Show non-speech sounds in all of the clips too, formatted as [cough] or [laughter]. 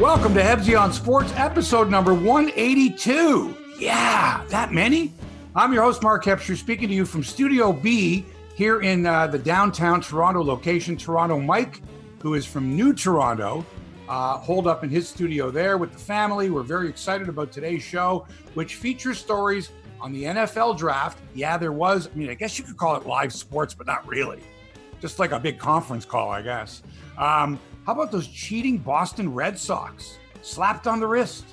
Welcome to Hebsy on Sports, episode number 182. Yeah, that many? I'm your host, Mark Hebscher, speaking to you from Studio B here in uh, the downtown Toronto location. Toronto Mike, who is from New Toronto, uh, holed up in his studio there with the family. We're very excited about today's show, which features stories on the NFL draft. Yeah, there was, I mean, I guess you could call it live sports, but not really. Just like a big conference call, I guess. Um, how about those cheating Boston Red Sox? Slapped on the wrist.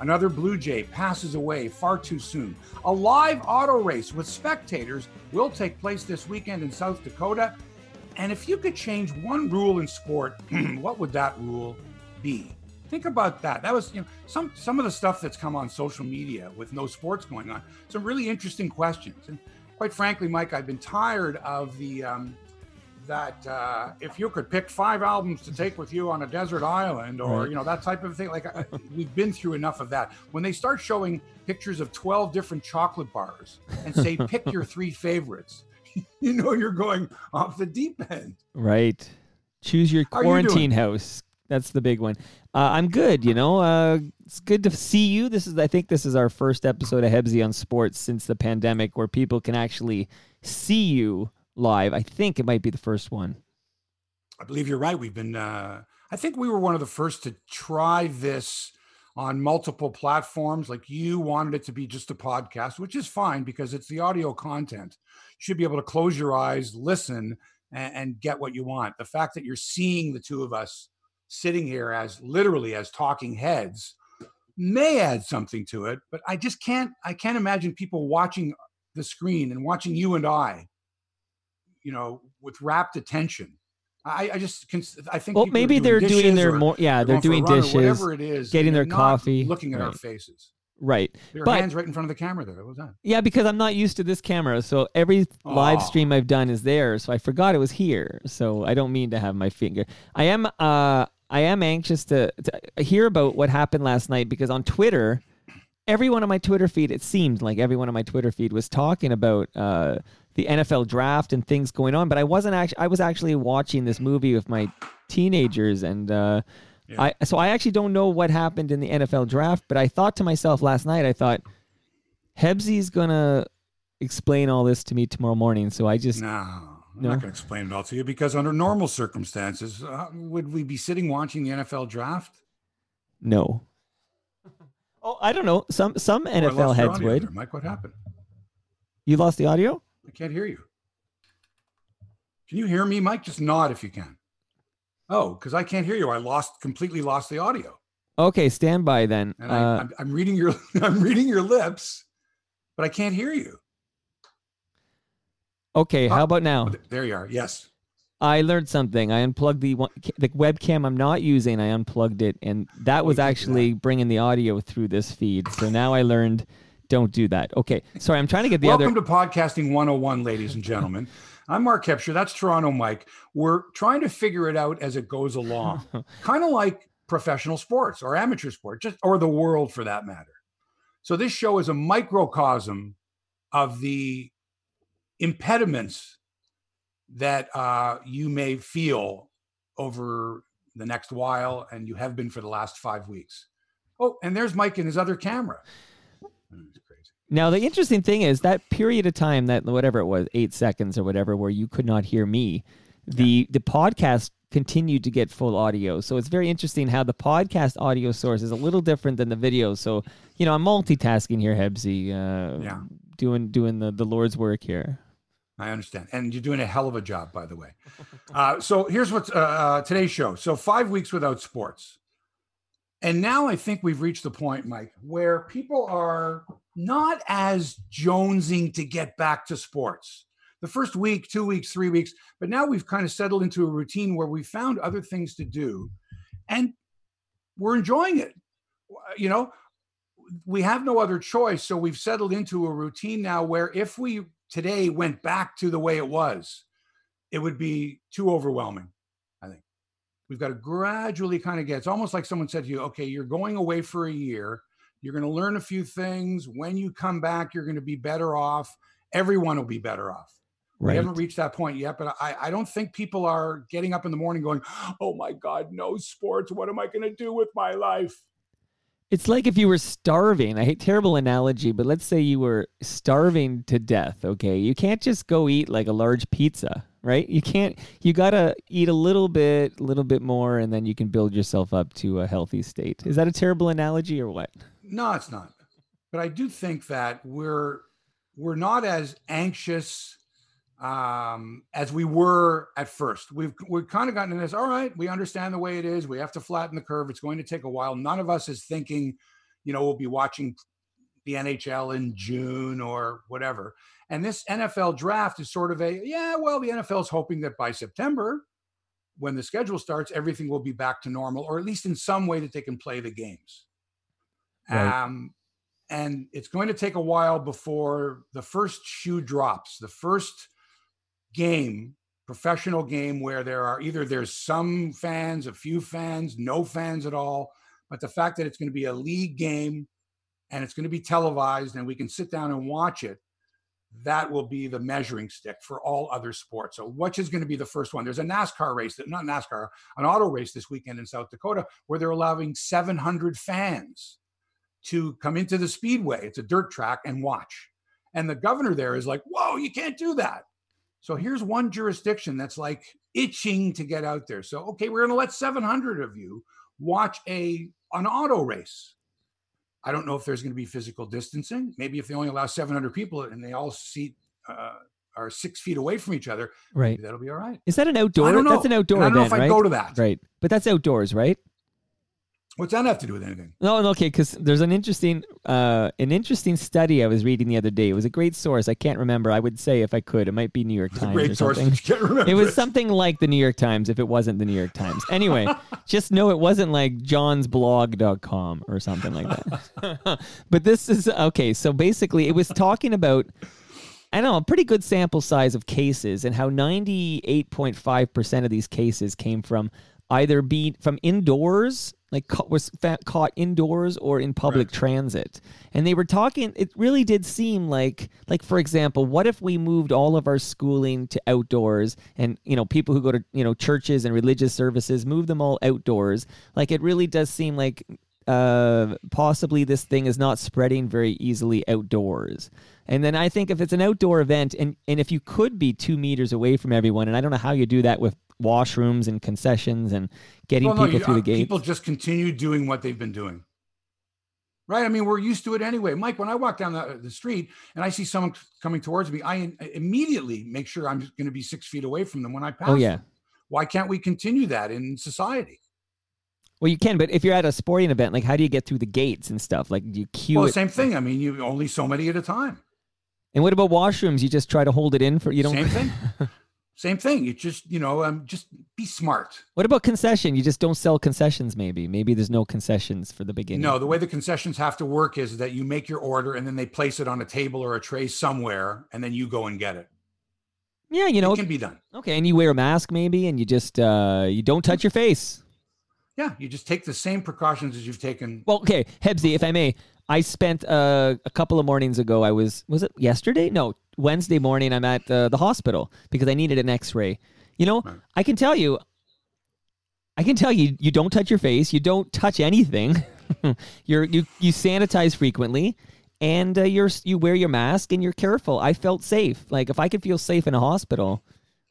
Another Blue Jay passes away far too soon. A live auto race with spectators will take place this weekend in South Dakota. And if you could change one rule in sport, [clears throat] what would that rule be? Think about that. That was, you know, some some of the stuff that's come on social media with no sports going on. Some really interesting questions. And quite frankly, Mike, I've been tired of the um, that uh, if you could pick five albums to take with you on a desert island or Right. you know that type of thing like uh, we've been through enough of that when they start showing pictures of 12 different chocolate bars and say [laughs] pick your three favorites [laughs] you know you're going off the deep end Right. Choose your are you quarantine house. That's the big one. Uh, I'm good. You know, uh, it's good to see you. This is, I think, this is our first episode of Hebsy on Sports since the pandemic, where people can actually see you live. I think it might be the first one. i believe you're right we've been uh, i think we were one of the first to try this on multiple platforms like you wanted it to be just a podcast which is fine because it's the audio content you should be able to close your eyes listen and, and get what you want the fact that you're seeing the two of us sitting here as literally as talking heads may add something to it but i just can't i can't imagine people watching the screen and watching you and i you know with rapt attention i i just cons- i think Well, maybe they're doing their more. Yeah, they're doing dishes. whatever it is getting their coffee. looking at our Right. faces Right. your But- hands right in front of the camera there what was that Yeah, because I'm not used to this camera. So every live stream I've done is there. So I forgot it was here. So I don't mean to have my finger. I am uh I am anxious to, to hear about what happened last night because on Twitter, everyone on my Twitter feed, it seemed like everyone on my Twitter feed was talking about uh the NFL draft and things going on, but I wasn't actually I was actually watching this movie with my teenagers and uh Yeah. I so I actually don't know what happened in the NFL draft, but I thought to myself last night, I thought Hebsy's gonna explain all this to me tomorrow morning. So I just no i'm No? not going to explain it all to you because under normal circumstances uh, would we be sitting watching the nfl draft no. Oh, I don't know. Some some Oh, NFL heads would. there. mike what happened You lost the audio? I can't hear you can you hear me mike just nod if you can oh because i can't hear you i lost completely lost the audio Okay, stand by then. and Uh, I, I'm, I'm reading your [laughs] i'm reading your lips but i can't hear you okay, how uh, about now? There you are yes I learned something. I unplugged the one, the webcam I'm not using. I unplugged it, and that was actually bringing the audio through this feed. So now I learned don't do that. Okay, sorry. I'm trying to get the Welcome other. to Podcasting 101, ladies and gentlemen. [laughs] I'm Mark Hebscher. That's Toronto Mike. We're trying to figure it out as it goes along, [laughs] kind of like professional sports or amateur sport, just or the world for that matter. So this show is a microcosm of the impediments that uh, you may feel over the next while, and you have been for the last five weeks. Oh, and there's Mike in his other camera. [laughs] Now the interesting thing is that period of time that whatever it was, eight seconds or whatever, where you could not hear me, the the podcast continued to get full audio. So it's very interesting how the podcast audio source is a little different than the video. So you know I'm multitasking here, Hebsy. Uh, Yeah. Doing doing the the Lord's work here. I understand. And you're doing a hell of a job, by the way. [laughs] Uh, so here's what's uh, uh, today's show. So five weeks without sports. And now I think we've reached the point, Mike, where people are not as jonesing to get back to sports. The first week, two weeks, three weeks, but now we've kind of settled into a routine where we found other things to do and we're enjoying it. You know, we have no other choice. So we've settled into a routine now where if we today went back to the way it was, it would be too overwhelming. I think we've got to gradually kind of get. It's almost like someone said to you, "Okay, you're going away for a year. You're going to learn a few things. When you come back, you're going to be better off. Everyone will be better off." We haven't reached that point yet, but I, I don't think people are getting up in the morning going, "Oh my God, no sports! What am I going to do with my life?" It's like if you were starving. I hate terrible analogy, but let's say you were starving to death. Okay, you can't just go eat like a large pizza, right? You can't. You gotta eat a little bit, a little bit more, and then you can build yourself up to a healthy state. Is that a terrible analogy or what? No, it's not. But I do think that we're we're not as anxious um, as we were at first. We've we've kind of gotten in this. All right, we understand the way it is. We have to flatten the curve. It's going to take a while. None of us is thinking, you know, we'll be watching the NHL in June or whatever. And this NFL draft is sort of a yeah. Well, the NFL is hoping that by September, when the schedule starts, everything will be back to normal, or at least in some way that they can play the games. Right. Um, and it's going to take a while before the first shoe drops. The first game, professional game, where there are either there's some fans, a few fans, no fans at all. But the fact that it's going to be a league game and it's going to be televised and we can sit down and watch it, that will be the measuring stick for all other sports. So, which is going to be the first one? There's a NASCAR race, that not NASCAR, an auto race this weekend in South Dakota where they're allowing 700 fans to come into the speedway. It's a dirt track and watch. And the governor there is like, whoa, you can't do that. So here's one jurisdiction that's like itching to get out there. So, okay, we're going to let 700 of you watch a an auto race. I don't know if there's going to be physical distancing. Maybe if they only allow 700 people and they all seat uh, are six feet away from each other, right? that'll be all right. Is that an outdoor? I don't know. That's an outdoor. I don't know if I right? go to that. Right, but that's outdoors, right? What's that have to do with anything? No, okay, because there's an interesting, uh, an interesting study I was reading the other day. It was a great source. I can't remember. I would say if I could, it might be New York Times. great source. [laughs] can't remember. It was something like the New York Times. If it wasn't the New York Times, anyway, [laughs] just know it wasn't like johnsblog.com or something like that. [laughs] but this is okay. So basically, it was talking about. I don't know, a pretty good sample size of cases and how 98.5% of these cases came from either be from indoors like ca- was fa- caught indoors or in public transit. And they were talking it really did seem like like for example what if we moved all of our schooling to outdoors and you know people who go to you know churches and religious services move them all outdoors? Like it really does seem like uh possibly this thing is not spreading very easily outdoors. And then I think if it's an outdoor event and, and if you could be two meters away from everyone, and I don't know how you do that with washrooms and concessions and getting well, no, people you, through the uh, gate. People just continue doing what they've been doing. Right. I mean, we're used to it anyway. Mike, when I walk down the, the street and I see someone coming towards me, I immediately make sure I'm going to be six feet away from them when I pass. Oh, yeah. Them. Why can't we continue that in society? Well, you can, but if you're at a sporting event, like how do you get through the gates and stuff? Like you queue. Well, it- same thing. I mean, you only so many at a time. And what about washrooms? You just try to hold it in for you don't. Same [laughs] thing. Same thing. You just, you know, um, just be smart. What about concession? You just don't sell concessions, maybe. Maybe there's no concessions for the beginning. No, the way the concessions have to work is that you make your order and then they place it on a table or a tray somewhere and then you go and get it. Yeah, you know. It can be done. Okay, and you wear a mask maybe and you just uh you don't touch your face. Yeah, you just take the same precautions as you've taken. Well, okay, Hebsy, if I may, I spent uh, a couple of mornings ago. I was was it yesterday? No, Wednesday morning. I'm at uh, the hospital because I needed an X-ray. You know, right. I can tell you, I can tell you, you don't touch your face. You don't touch anything. [laughs] you're you you sanitize frequently, and uh, you're you wear your mask and you're careful. I felt safe. Like if I could feel safe in a hospital,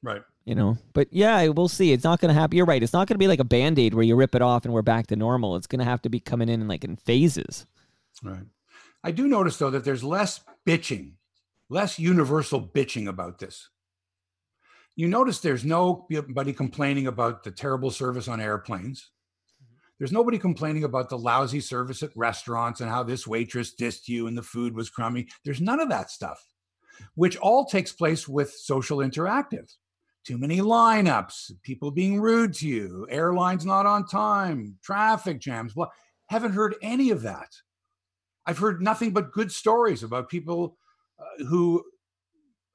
right? You know, but yeah, we'll see. It's not going to happen. You're right. It's not going to be like a band aid where you rip it off and we're back to normal. It's going to have to be coming in like in phases. Right. I do notice though that there's less bitching, less universal bitching about this. You notice there's nobody complaining about the terrible service on airplanes. There's nobody complaining about the lousy service at restaurants and how this waitress dissed you and the food was crummy. There's none of that stuff, which all takes place with social interactive. Too many lineups, people being rude to you, airlines not on time, traffic jams. Well, haven't heard any of that. I've heard nothing but good stories about people uh, who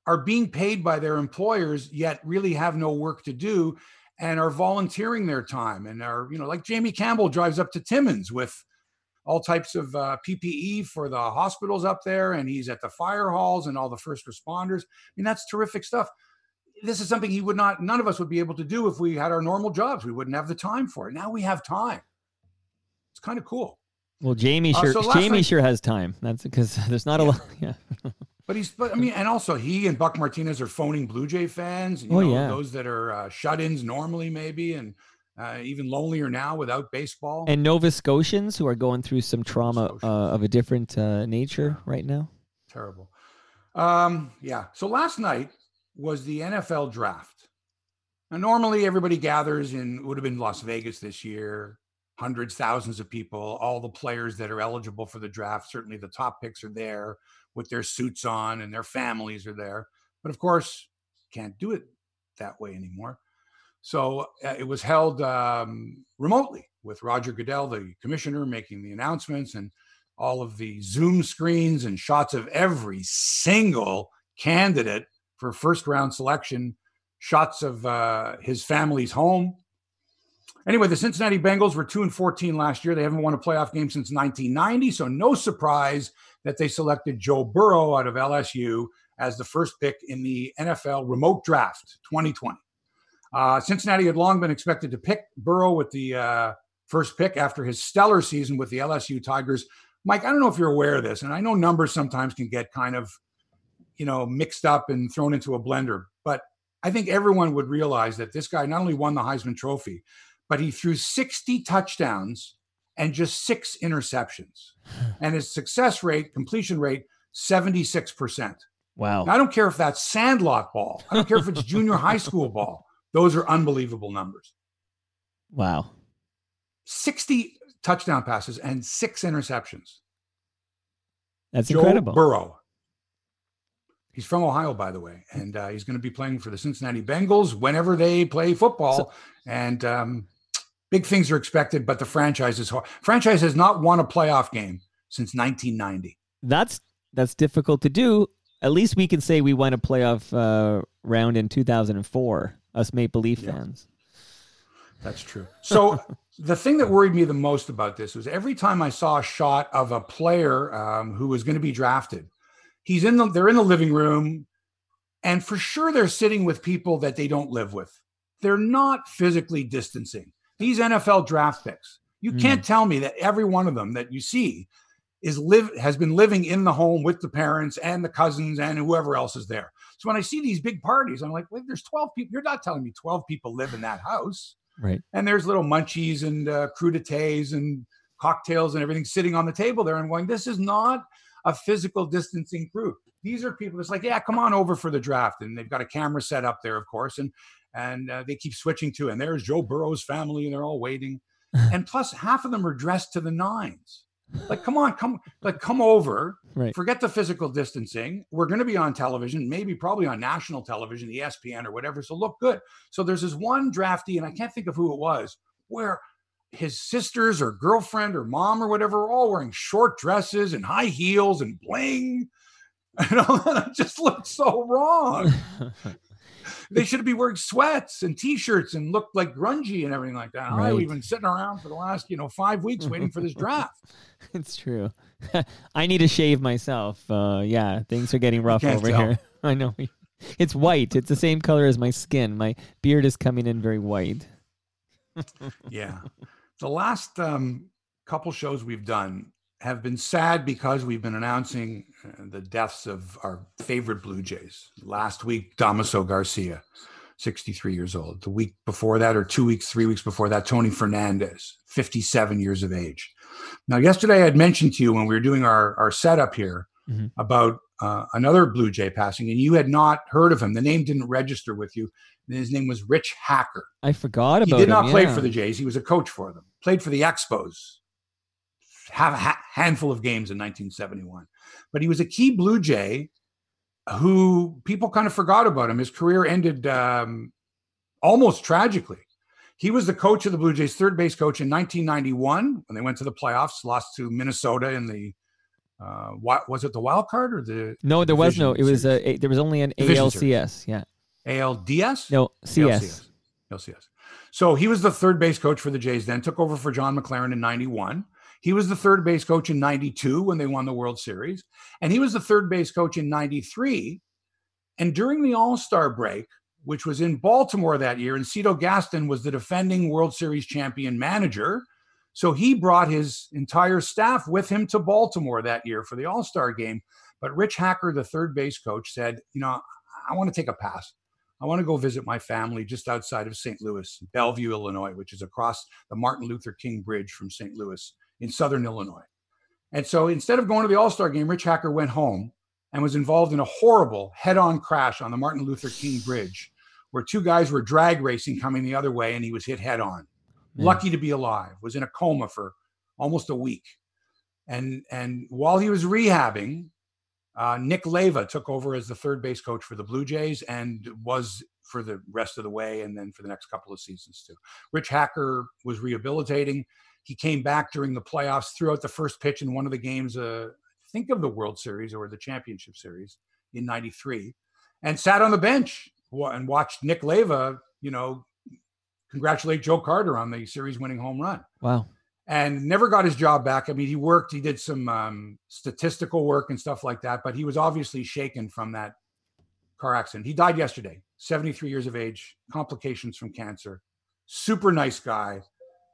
are being paid by their employers yet really have no work to do and are volunteering their time and are you know like Jamie Campbell drives up to Timmins with all types of uh, PPE for the hospitals up there and he's at the fire halls and all the first responders. I mean that's terrific stuff. this is something he would not, none of us would be able to do if we had our normal jobs. We wouldn't have the time for it. Now we have time. It's kind of cool. Well, Jamie Uh, sure so Jamie night- sure has time. That's because there's not a lot. [laughs] Yeah. But he's, but I mean, and also he and Buck Martinez are phoning Blue Jay fans. You Oh, know, yeah. those that are uh, shut-ins normally, maybe, and uh, even lonelier now without baseball. And Nova Scotians who are going through some trauma uh, of a different uh, nature right now. Terrible. Um, yeah. So last night was the NFL draft. Now, normally everybody gathers in, would have been Las Vegas this year, hundreds, thousands of people, all the players that are eligible for the draft. Certainly the top picks are there with their suits on and their families are there. But of course, can't do it that way anymore. So uh, it was held um, remotely with Roger Goodell, the commissioner, making the announcements and all of the Zoom screens and shots of every single candidate for first round selection, shots of uh, his family's home. Anyway, the Cincinnati Bengals were 2 and 14 last year. They haven't won a playoff game since 1990, so no surprise that they selected Joe Burrow out of LSU as the first pick in the NFL remote draft 2020. Uh, Cincinnati had long been expected to pick Burrow with the uh, first pick after his stellar season with the LSU Tigers. Mike, I don't know if you're aware of this, and I know numbers sometimes can get kind of, you know, mixed up and thrown into a blender, but I think everyone would realize that this guy not only won the Heisman Trophy, but he threw 60 touchdowns and just six interceptions. [sighs] And his success rate, completion rate, 76%. Wow. Now, I don't care if that's sandlot ball. I don't care if it's junior high school ball. Those are unbelievable numbers. Wow. 60 touchdown passes and six interceptions. That's Joe incredible. Burrow. He's from Ohio, by the way, and uh, he's going to be playing for the Cincinnati Bengals whenever they play football. So- and um, big things are expected, but the franchise is hard. Franchise has not won a playoff game since 1990. That's that's difficult to do. At least we can say we won a playoff uh, round in 2004. Us Maple Leaf Yeah. fans. That's true. So the thing that worried me the most about this was every time I saw a shot of a player um, who was going to be drafted, he's in the they're in the living room, and for sure they're sitting with people that they don't live with. They're not physically distancing. These NFL draft picks, you Hmm. can't tell me that every one of them that you see is live has been living in the home with the parents and the cousins and whoever else is there. So when I see these big parties, I'm like, wait, there's 12 people. You're not telling me 12 people live in that house Right. and there's little munchies and uh, crudités and cocktails and everything sitting on the table there and going this is not a physical distancing group these are people that's like yeah come on over for the draft and they've got a camera set up there of course and and uh, they keep switching to and there's joe burrow's family and they're all waiting. [laughs] And plus half of them are dressed to the nines. Like come on come [laughs] like come over Right. forget the physical distancing. We're going to be on television maybe probably on national television espn or whatever so look good. So there's this one drafty, and i can't think of who it was where his sisters or girlfriend or mom or whatever are all wearing short dresses and high heels and bling. [laughs] And all that just looked so wrong they should be wearing sweats and t-shirts and look like grungy and everything like that. Right. We've been sitting around for the last, you know, five weeks waiting for this [laughs] draft. it's true. [laughs] I need to shave myself. Uh, yeah, things are getting rough over tell. here. [laughs] I know. It's white. It's the same color as my skin. My beard is coming in very white. yeah. The last um, couple shows we've done have been sad because we've been announcing the deaths of our favorite Blue Jays. Last week, Damaso Garcia, 63 years old. The week before that, or two weeks, three weeks before that, Tony Fernandez, 57 years of age. Now, yesterday I had mentioned to you when we were doing our, our setup here Mhm. about uh, another Blue Jay passing, and you had not heard of him. The name didn't register with you. And his name was Rich Hacker. I forgot about him. He did him, not play yeah. for the Jays. He was a coach for them. Played for the Expos. Have a ha- handful of games in 1971. But he was a key Blue Jay who people kind of forgot about him. His career ended um, almost tragically. He was the coach of the Blue Jays, third base coach in 1991 when they went to the playoffs, lost to Minnesota in the uh, what was it the wild card or the No, there was no. It Division was a, a- There was only an Division series. ALCS. Yeah. ALDS? No CS. LCS. LCS. So he was the third base coach for the Jays then, took over for John McLaren in 91. He was the third base coach in 92 when they won the World Series. And he was the third base coach in 93. And during the All Star break, which was in Baltimore that year. And Cito Gaston was the defending World Series champion manager. So he brought his entire staff with him to Baltimore that year for the All Star game. But Rich Hacker, the third base coach, said, You know, I want to take a pass. I want to go visit my family just outside of St. Louis, Belleville, Illinois, which is across the Martin Luther King Bridge from St. Louis in southern Illinois. And so instead of going to the All Star game, Rich Hacker went home and was involved in a horrible head on crash on the Martin Luther King Bridge where two guys were drag racing coming the other way and he was hit head on. Lucky to be alive, was in a coma for almost a week. And, and while he was rehabbing, uh, Nick Leyva took over as the third base coach for the Blue Jays and was for the rest of the way and then for the next couple of seasons too. Rich Hacker was rehabilitating. He came back during the playoffs, threw out the first pitch in one of the games, uh, think of the World Series or the Championship Series in 93, and sat on the bench and watched Nick Leyva, you know, congratulate Joe Carter on the series winning home run. Wow. And never got his job back. I mean, he worked, he did some um, statistical work and stuff like that, but he was obviously shaken from that car accident. He died yesterday, 73 years of age, complications from cancer. Super nice guy.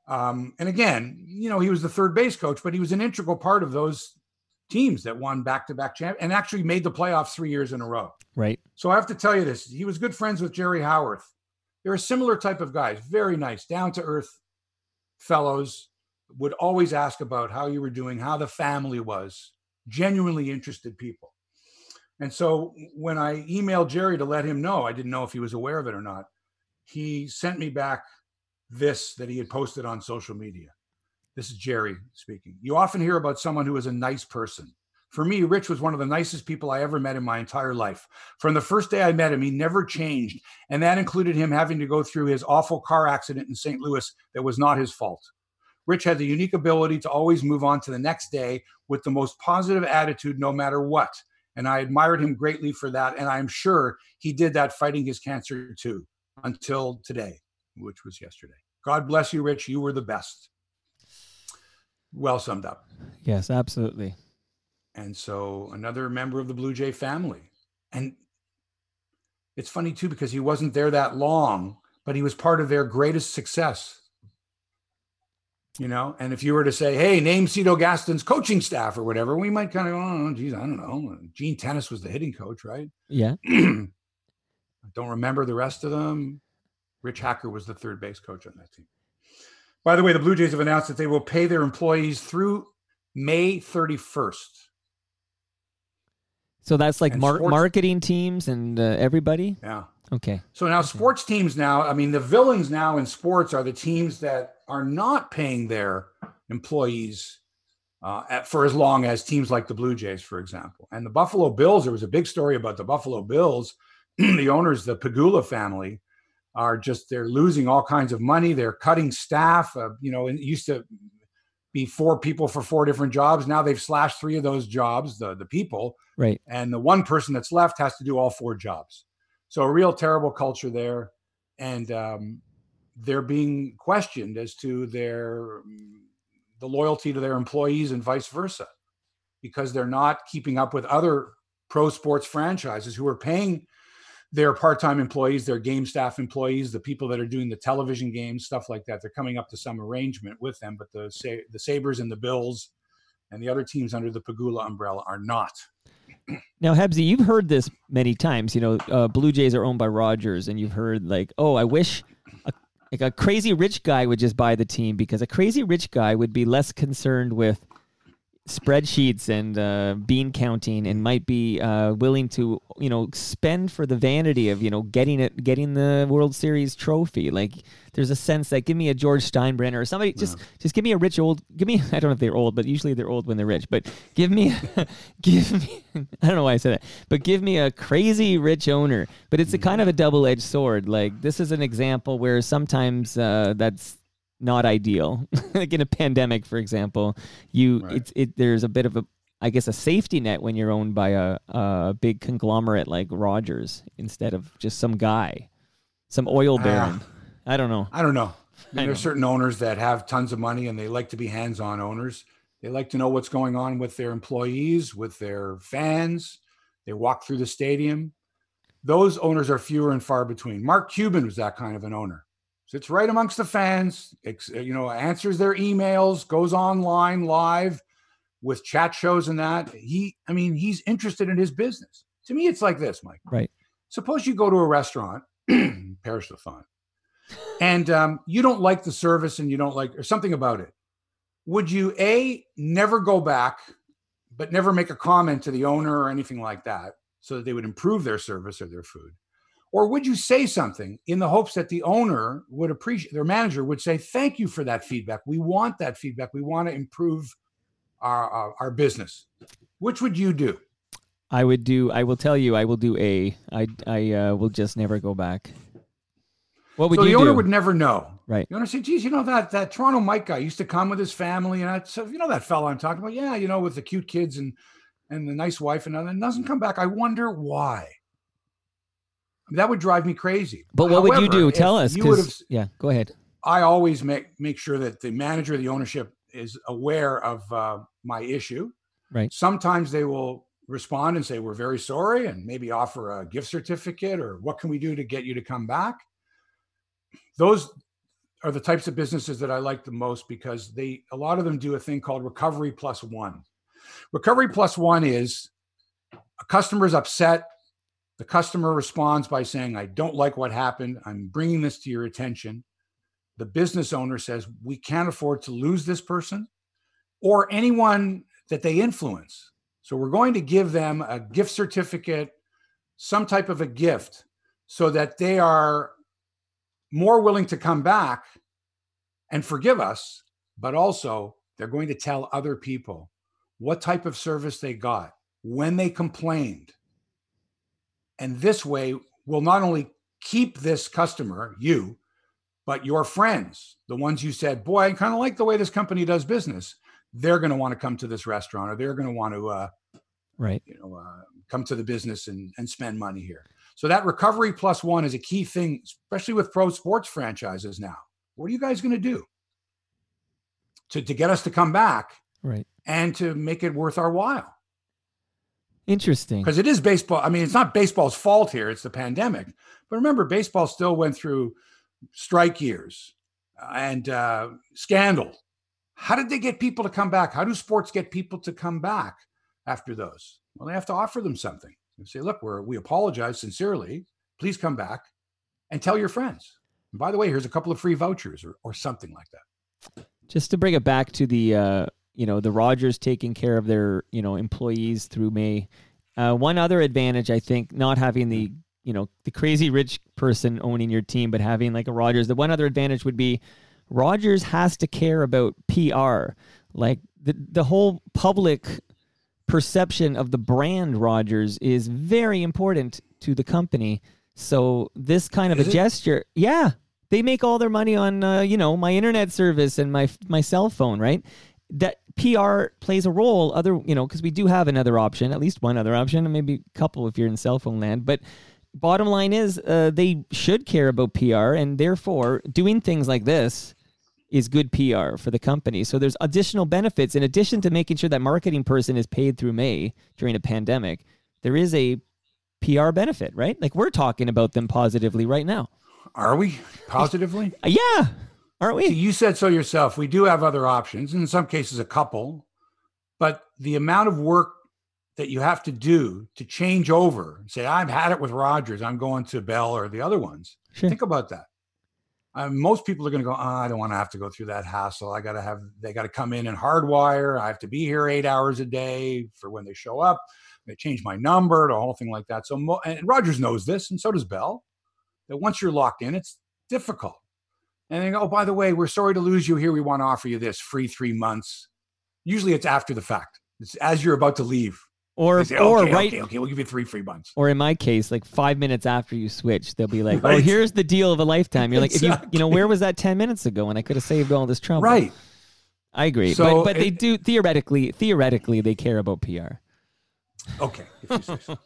Um, and again, you know, he was the third base coach, but he was an integral part of those teams that won back-to-back champ and actually made the playoffs three years in a row. Right. So I have to tell you this: he was good friends with Jerry Howarth. They're a similar type of guys, very nice, down-to-earth fellows. Would always ask about how you were doing, how the family was. Genuinely interested people. And so when I emailed Jerry to let him know, I didn't know if he was aware of it or not. He sent me back this that he had posted on social media. This is Jerry speaking. You often hear about someone who is a nice person. For me, Rich was one of the nicest people I ever met in my entire life. From the first day I met him, he never changed. And that included him having to go through his awful car accident in St. Louis that was not his fault. Rich had the unique ability to always move on to the next day with the most positive attitude, no matter what. And I admired him greatly for that. And I'm sure he did that fighting his cancer too, until today, which was yesterday. God bless you, Rich. You were the best well summed up. Yes, absolutely. And so another member of the Blue Jay family. And it's funny too, because he wasn't there that long, but he was part of their greatest success. You know, and if you were to say, hey, name Cito Gaston's coaching staff or whatever, we might kind of go, oh, geez, I don't know. Gene Tenace was the hitting coach, right? Yeah. I [clears throat] don't remember the rest of them. Rich Hacker was the third base coach on that team. By the way, the Blue Jays have announced that they will pay their employees through May 31st. So that's like mar- sports- marketing teams and uh, everybody? Yeah. Okay. So now sports teams now, I mean the villains now in sports are the teams that are not paying their employees uh, at, for as long as teams like the Blue Jays, for example. And the Buffalo Bills, there was a big story about the Buffalo Bills, [clears throat] the owners, the Pegula family, are just they're losing all kinds of money. They're cutting staff. Uh, you know, it used to be four people for four different jobs. Now they've slashed three of those jobs, the the people, right? And the one person that's left has to do all four jobs. So a real terrible culture there, and um, they're being questioned as to their the loyalty to their employees and vice versa, because they're not keeping up with other pro sports franchises who are paying their part-time employees, their game staff employees, the people that are doing the television games, stuff like that. They're coming up to some arrangement with them, but the the Sabres and the Bills and the other teams under the Pegula umbrella are not. Now, Hebsy, you've heard this many times. You know, uh, Blue Jays are owned by Rogers, and you've heard like, "Oh, I wish a, like a crazy rich guy would just buy the team because a crazy rich guy would be less concerned with." Spreadsheets and uh, bean counting and might be uh, willing to you know spend for the vanity of you know getting it getting the World Series trophy. Like there's a sense that give me a George Steinbrenner or somebody just just give me a rich old give me [laughs] I don't know if they're old but usually they're old when they're rich but give me [laughs] give me [laughs] I don't know why I said that but give me a crazy rich owner. But it's a kind of a double edged sword. Like this is an example where sometimes uh, that's not ideal. [laughs] like in a pandemic, for example, you right. it's it there's a bit of a I guess a safety net when you're owned by a a big conglomerate like Rogers instead of just some guy, some oil ah. baron. Uh, I don't know. I don't know. I mean, there's certain owners that have tons of money and they like to be hands-on owners. They like to know what's going on with their employees, with their fans. They walk through the stadium. those owners are fewer and far between. Mark Cuban was that kind of an owner. Sits right amongst the fans, you know, answers their emails, goes online live with chat shows and that. He, I mean, he's interested in his business. To me, it's like this, Mike. Right. Suppose you go to a restaurant, [clears throat] Paris Lafon, and um, you don't like the service and you don't like or something about it. Would you a never go back, but never make a comment to the owner or anything like that? so that they would improve their service or their food? Or would you say something in the hopes that the owner would appreciate, their manager would say, Thank you for that feedback. We want that feedback. We want to improve our, our, our business. Which would you do? I would do, I will tell you, I will do A. I, I uh, will just never go back. What would so you the owner do? would never know. Right. Owner say, geez, you know, that that Toronto Mike guy used to come with his family. And I said, you know, that fellow I'm talking about? Yeah, you know, with the cute kids and and the nice wife and and doesn't come back. I wonder why. That would drive me crazy. But what However, would you do? Tell us. You would 'cause- have. yeah, go ahead. I always make make sure that the manager, the ownership, is aware of uh, my issue. Right. Sometimes they will respond and say, "We're very sorry," and maybe offer a gift certificate or what can we do to get you to come back. Those are the types of businesses that I like the most because they a lot of them do a thing called recovery plus one. Recovery plus one is a customer is upset. The customer responds by saying, I don't like what happened. I'm bringing this to your attention. The business owner says, We can't afford to lose this person or anyone that they influence. So we're going to give them a gift certificate, some type of a gift, so that they are more willing to come back and forgive us, but also they're going to tell other people what type of service they got, when they complained. And this way, will not only keep this customer, you, but your friends, the ones you said, boy, I kind of like the way this company does business. They're going to want to come to this restaurant or they're going to want to, uh, Right. you know, uh, come to the business and, and spend money here. So that recovery plus one is a key thing, especially with pro sports franchises now. What are you guys going to do to, to get us to come back Right. and to make it worth our while? Interesting. Because it is baseball. I mean, it's not baseball's fault here, it's the pandemic. But remember, baseball still went through strike years and uh, scandal. How did they get people to come back? How do sports get people to come back after those? Well, they have to offer them something and say, look, we're, we apologize sincerely. Please come back and tell your friends. And by the way, here's a couple of free vouchers or, or something like that. Just to bring it back to the uh, you know the Rogers taking care of their you know employees through May. Uh, one other advantage, I think, not having the you know the crazy rich person owning your team, but having like a Rogers. The one other advantage would be Rogers has to care about PR, like the the whole public perception of the brand Rogers is very important to the company. So this kind of Is a it? gesture, yeah, they make all their money on uh, you know my internet service and my my cell phone, right? That PR plays a role. Other you know because we do have another option, at least one other option, and maybe a couple if you're in cell phone land. But bottom line is uh, they should care about PR, and therefore doing things like this is good PR for the company. So there's additional benefits in addition to making sure that marketing person is paid through May during a pandemic. There is a PR benefit, right? Like we're talking about them positively right now. Are we positively? Yeah, aren't we? you said so yourself. We do have other options, in some cases, a couple, but the amount of work that you have to do to change over say, I've had it with Rogers, I'm going to Bell or the other ones. Sure. Think about that. Uh, most people are going to go, oh, I don't want to have to go through that hassle. I got to have, they got to come in and hardwire. I have to be here eight hours a day for when they show up. They change my number, the whole thing like that. So, mo- and Rogers knows this, and so does Bell, that once you're locked in, it's difficult. And they go, oh, by the way, we're sorry to lose you here. We want to offer you this free three months. Usually it's after the fact. It's as you're about to leave. Or say, or okay, right okay, okay, we'll give you three free months. or in my case, like five minutes after you switch, they'll be like, [laughs] "Oh, here's the deal of a lifetime." You're like, if you you know, where was that ten minutes ago when I could have saved all this trouble? Right. I agree, So but but they do theoretically theoretically they care about PR. Okay. if you say so.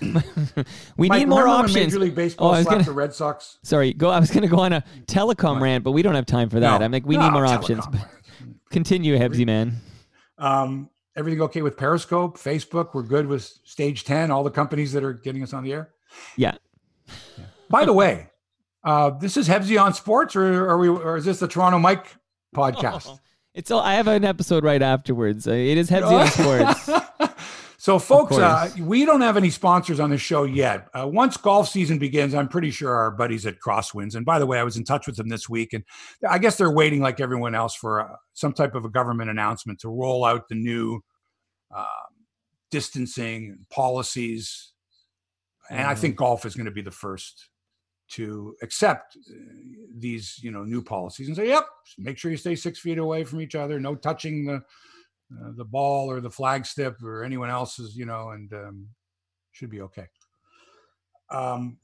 [laughs] we Mike, need more options. Major League Baseball Oh, I was slapped the Red Sox. Sorry, go. I was going to go on a [laughs] telecom What? rant, but we don't have time for that. No. I'm like, we No, need more options. [laughs] Continue, Hebsy man. Um, everything okay with Periscope, Facebook? We're good with Stage 10, all the companies that are getting us on the air? Yeah. yeah. By the way, uh, this is Hebsy on Sports, or are we? Or is this the Toronto Mike podcast? Oh, it's all. I have an episode right afterwards. Uh, it is Hebsy on Sports. So, folks, uh, we don't have any sponsors on the show yet. Uh, once golf season begins, I'm pretty sure our buddies at Crosswinds, and by the way, I was in touch with them this week, and I guess they're waiting, like everyone else, for uh, some type of a government announcement to roll out the new um, distancing policies. And I think mm-hmm. golf is going to be the first to accept uh, these, you know, new policies and say, "Yep, make sure you stay six feet away from each other, no touching the." Uh, the ball or the flag step or anyone else's, you know, and um, should be okay. Um,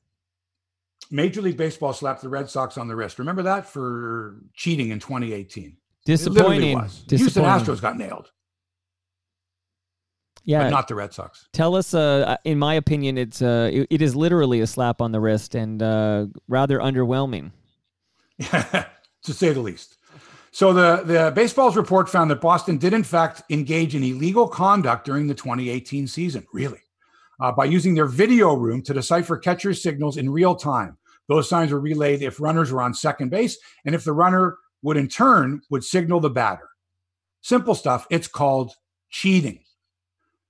Major League Baseball slapped the Red Sox on the wrist. Remember that for cheating in 2018. Disappointing. Disappointing. Houston Astros got nailed. Yeah, but not the Red Sox. Tell us. Uh, in my opinion, it's uh, it, it is literally a slap on the wrist and uh, rather underwhelming. [laughs] to say the least. So the, the baseball's report found that Boston did in fact engage in illegal conduct during the 2018 season. Really? Uh, by using their video room to decipher catcher's signals in real time. Those signs were relayed if runners were on second base, and if the runner would in turn would signal the batter. Simple stuff. It's called cheating.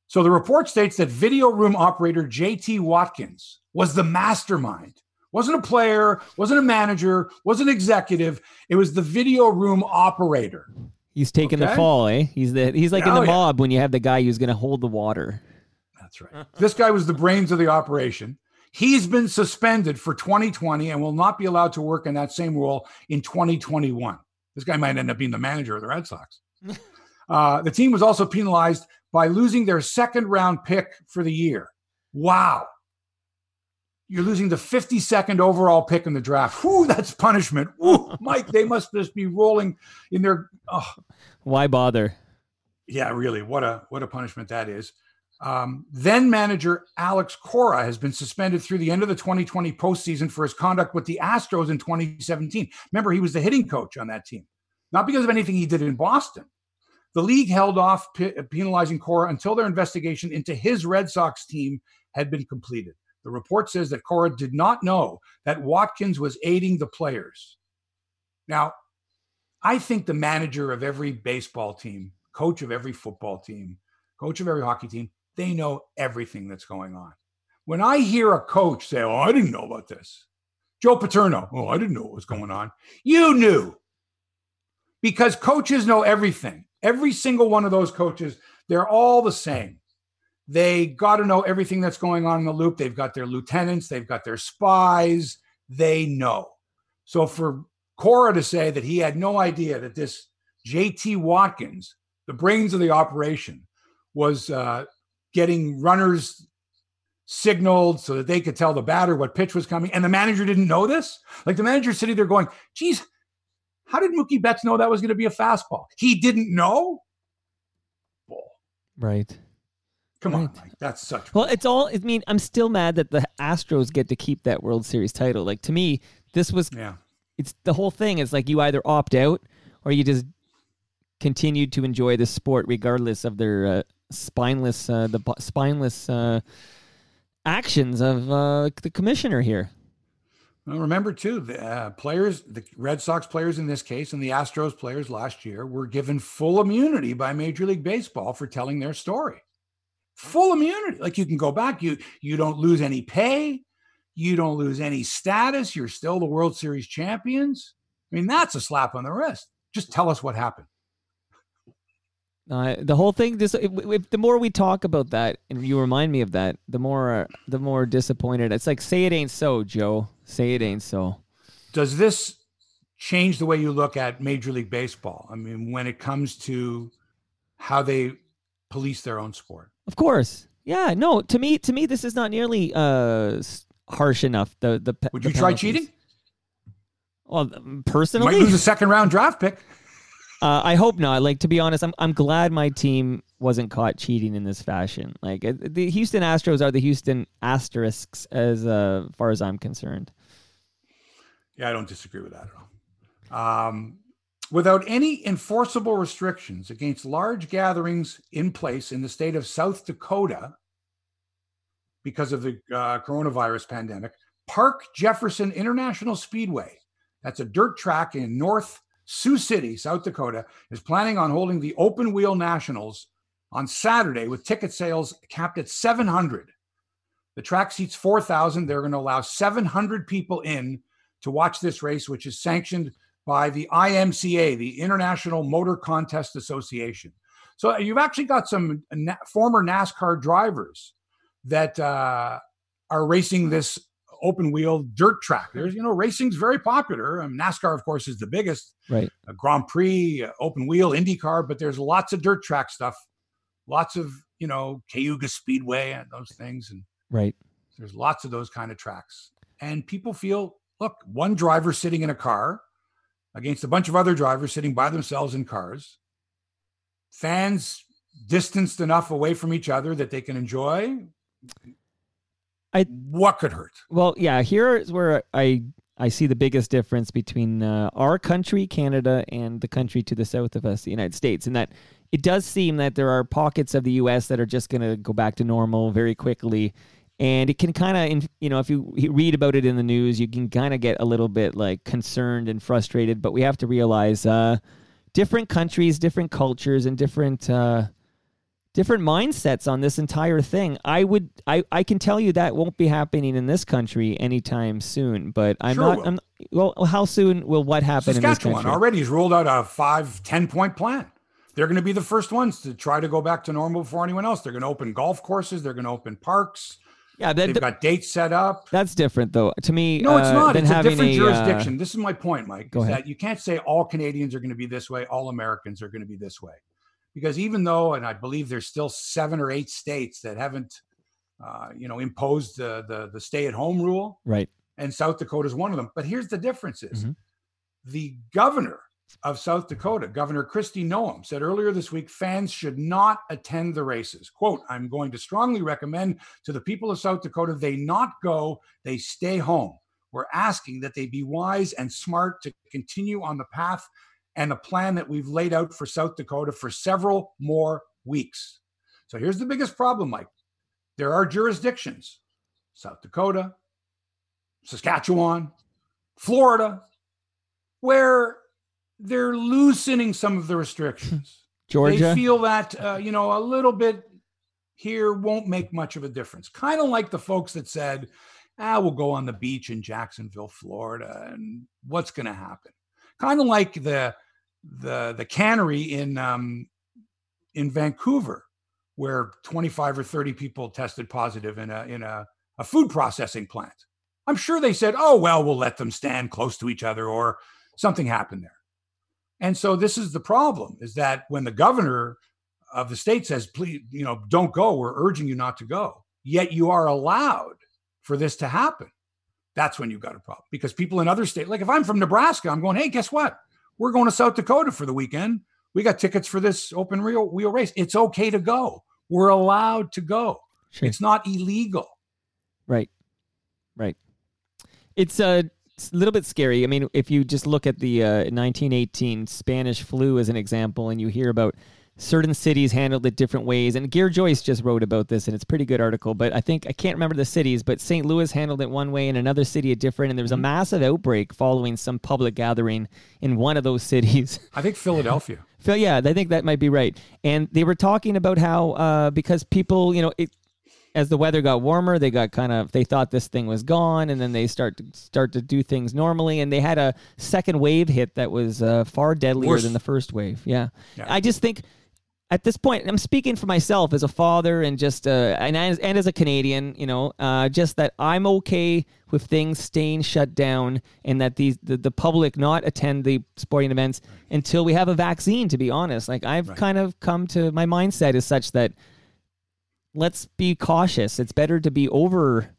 So the report states that video room operator JT Watkins was the mastermind wasn't a player, wasn't a manager, wasn't executive. It was the video room operator. He's taking okay? the fall, eh? He's the he's like in the mob when you have the guy who's going to hold the water. That's right. this guy was the brains of the operation. He's been suspended for 2020 and will not be allowed to work in that same role in 2021. This guy might end up being the manager of the Red Sox. [laughs] uh, the team was also penalized by losing their second round pick for the year. Wow you're losing the 52nd overall pick in the draft. Whoo, that's punishment. Whoo, [laughs] Mike, they must just be rolling in their. Oh. Why bother? Yeah, really. What a what a punishment that is. Um, then manager Alex Cora has been suspended through the end of the 2020 postseason for his conduct with the Astros in 2017. Remember, he was the hitting coach on that team, not because of anything he did in Boston. The league held off penalizing Cora until their investigation into his Red Sox team had been completed. The report says that Cora did not know that Watkins was aiding the players. Now, I think the manager of every baseball team, coach of every football team, coach of every hockey team, they know everything that's going on. When I hear a coach say, Oh, I didn't know about this, Joe Paterno, Oh, I didn't know what was going on. You knew because coaches know everything. Every single one of those coaches, they're all the same. They got to know everything that's going on in the loop. They've got their lieutenants, they've got their spies. They know. So for Cora to say that he had no idea that this JT Watkins, the brains of the operation, was uh, getting runners signaled so that they could tell the batter what pitch was coming, and the manager didn't know this. Like the manager sitting there going, "Geez, how did Mookie Betts know that was going to be a fastball? He didn't know." Right. Come right. on, Mike. That's such. Well, it's all. I mean, I'm still mad that the Astros get to keep that World Series title. Like to me, this was. Yeah. It's the whole thing. Is like you either opt out or you just continue to enjoy the sport regardless of their uh, spineless, uh, the spineless uh, actions of uh, the commissioner here. Well, remember too, the uh, players, the Red Sox players in this case, and the Astros players last year were given full immunity by Major League Baseball for telling their story full immunity. Like you can go back, you you don't lose any pay, you don't lose any status, you're still the World Series champions. I mean, that's a slap on the wrist. Just tell us what happened. Uh, the whole thing, this if, if, the more we talk about that, and you remind me of that, the more the more disappointed. It's like say it ain't so, Joe. Say it ain't so. Does this change the way you look at Major League Baseball? I mean, when it comes to how they police their own sport. Of course. Yeah, no, to me to me this is not nearly uh harsh enough. The the Would the you try cheating? Well, personally, you might lose a second round draft pick. Uh, I hope not. Like to be honest, I'm I'm glad my team wasn't caught cheating in this fashion. Like the Houston Astros are the Houston Asterisks as uh, far as I'm concerned. Yeah, I don't disagree with that at all. Um, without any enforceable restrictions against large gatherings in place in the state of South Dakota, because of the uh, coronavirus pandemic. Park Jefferson International Speedway, that's a dirt track in North Sioux City, South Dakota, is planning on holding the Open Wheel Nationals on Saturday with ticket sales capped at 700. The track seats 4,000. They're going to allow 700 people in to watch this race, which is sanctioned by the IMCA, the International Motor Contest Association. So you've actually got some na- former NASCAR drivers that uh, are racing this open wheel dirt track. There's, you know, racing's very popular. Um, NASCAR, of course, is the biggest. Right. Uh, Grand Prix, uh, open wheel, IndyCar, but there's lots of dirt track stuff. Lots of, you know, Cayuga Speedway and those things. And right. There's lots of those kind of tracks. And people feel, look, one driver sitting in a car against a bunch of other drivers sitting by themselves in cars. Fans distanced enough away from each other that they can enjoy. I what could hurt? Well, yeah, here is where I I see the biggest difference between uh, our country, Canada, and the country to the south of us, the United States, in that it does seem that there are pockets of the U.S. that are just going to go back to normal very quickly, and it can kind of, you know, if you read about it in the news, you can kind of get a little bit like concerned and frustrated. But we have to realize uh, different countries, different cultures, and different. Uh, different mindsets on this entire thing. I would I, I can tell you that won't be happening in this country anytime soon. But I'm sure not I'm, well how soon will what happen Saskatchewan in this already has rolled out a five ten point plan. They're going to be the first ones to try to go back to normal before anyone else. They're going to open golf courses, they're going to open parks. Yeah, that, they've got dates set up. That's different, though. To me, no, it's uh, not. It's a different a, jurisdiction. Uh, this is my point, Mike. Go ahead. That you can't say all Canadians are going to be this way, all Americans are going to be this way because even though, and I believe there's still seven or eight states that haven't, uh, you know, imposed the the, the stay at home rule, right? And South Dakota is one of them. But here's the differences: mm-hmm. the governor of South Dakota, Governor Kristi Noem, said earlier this week fans should not attend the races. "Quote: I'm going to strongly recommend to the people of South Dakota they not go, they stay home." We're asking that they be wise and smart to continue on the path and a plan that we've laid out for South Dakota for several more weeks. So here's the biggest problem, Mike. There are jurisdictions, South Dakota, Saskatchewan, Florida, where they're loosening some of the restrictions. [laughs] Georgia. They feel that, uh, you know, a little bit here won't make much of a difference. Kind of like the folks that said, ah, we'll go on the beach in Jacksonville, Florida, and what's going to happen? Kind of like the the the cannery in um, in Vancouver, where 25 or 30 people tested positive in a in a, a food processing plant. I'm sure they said, "Oh well, we'll let them stand close to each other," or something happened there. And so this is the problem: is that when the governor of the state says, "Please, you know, don't go," we're urging you not to go. Yet you are allowed for this to happen. That's when you've got a problem because people in other states, like if I'm from Nebraska, I'm going, "Hey, guess what? We're going to South Dakota for the weekend. We got tickets for this open wheel, wheel race. It's okay to go. We're allowed to go. Sure. It's not illegal. Right. Right. It's a, uh, it's a little bit scary. I mean, if you just look at the uh, 1918 Spanish flu as an example, and you hear about certain cities handled it different ways. And Gare Joyce just wrote about this, and it's a pretty good article. But I think I can't remember the cities, but St. Louis handled it one way, and another city a different. And there was a mm-hmm. massive outbreak following some public gathering in one of those [laughs] cities. I think Philadelphia. Phil, yeah, I think that might be right. And they were talking about how uh, because people, you know, it, as the weather got warmer, they got kind of they thought this thing was gone, and then they start to start to do things normally, and they had a second wave hit that was uh, far deadlier Worse. than the first wave. Yeah. yeah, I just think at this point, I'm speaking for myself as a father and just uh, and as, and as a Canadian, you know, uh, just that I'm okay with things staying shut down and that these the, the public not attend the sporting events until we have a vaccine. To be honest, like I've right. kind of come to my mindset is such that let's be cautious. It's better to be over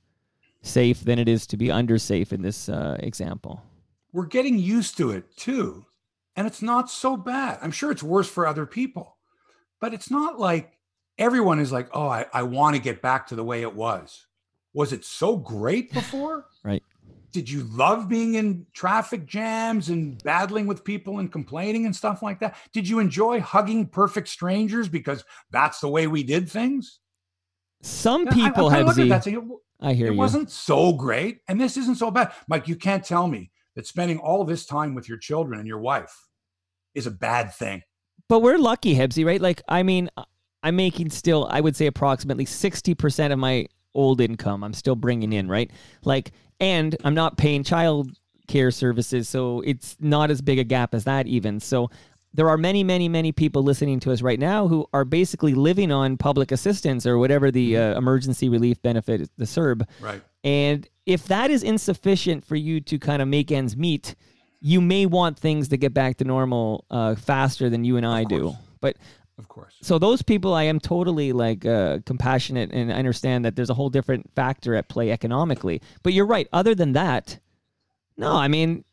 safe than it is to be under safe in this uh, example. We're getting used to it too, and it's not so bad. I'm sure it's worse for other people but it's not like everyone is like, oh, I, I want to get back to the way it was. Was it so great [sighs] before? right. Did you love being in traffic jams and battling with people and complaining and stuff like that? Did you enjoy hugging perfect strangers because that's the way we did things? Some I- people have Z. that saying, I hear it you. wasn't so great, and this isn't so bad. Mike, you can't tell me that spending all this time with your children and your wife is a bad thing. But we're lucky, Hebsy, right? Like, I mean, uh, I'm making still, I would say, approximately 60% of my old income. I'm still bringing in, right? Like, and I'm not paying child care services. So it's not as big a gap as that, even. So there are many, many, many people listening to us right now who are basically living on public assistance or whatever the uh, emergency relief benefit, the CERB. Right. And if that is insufficient for you to kind of make ends meet, you may want things to get back to normal uh, faster than you and I do. But Of course. so those people, I am totally like uh, compassionate and I understand that there's a whole different factor at play economically. But you're right. Other than that, no, I mean,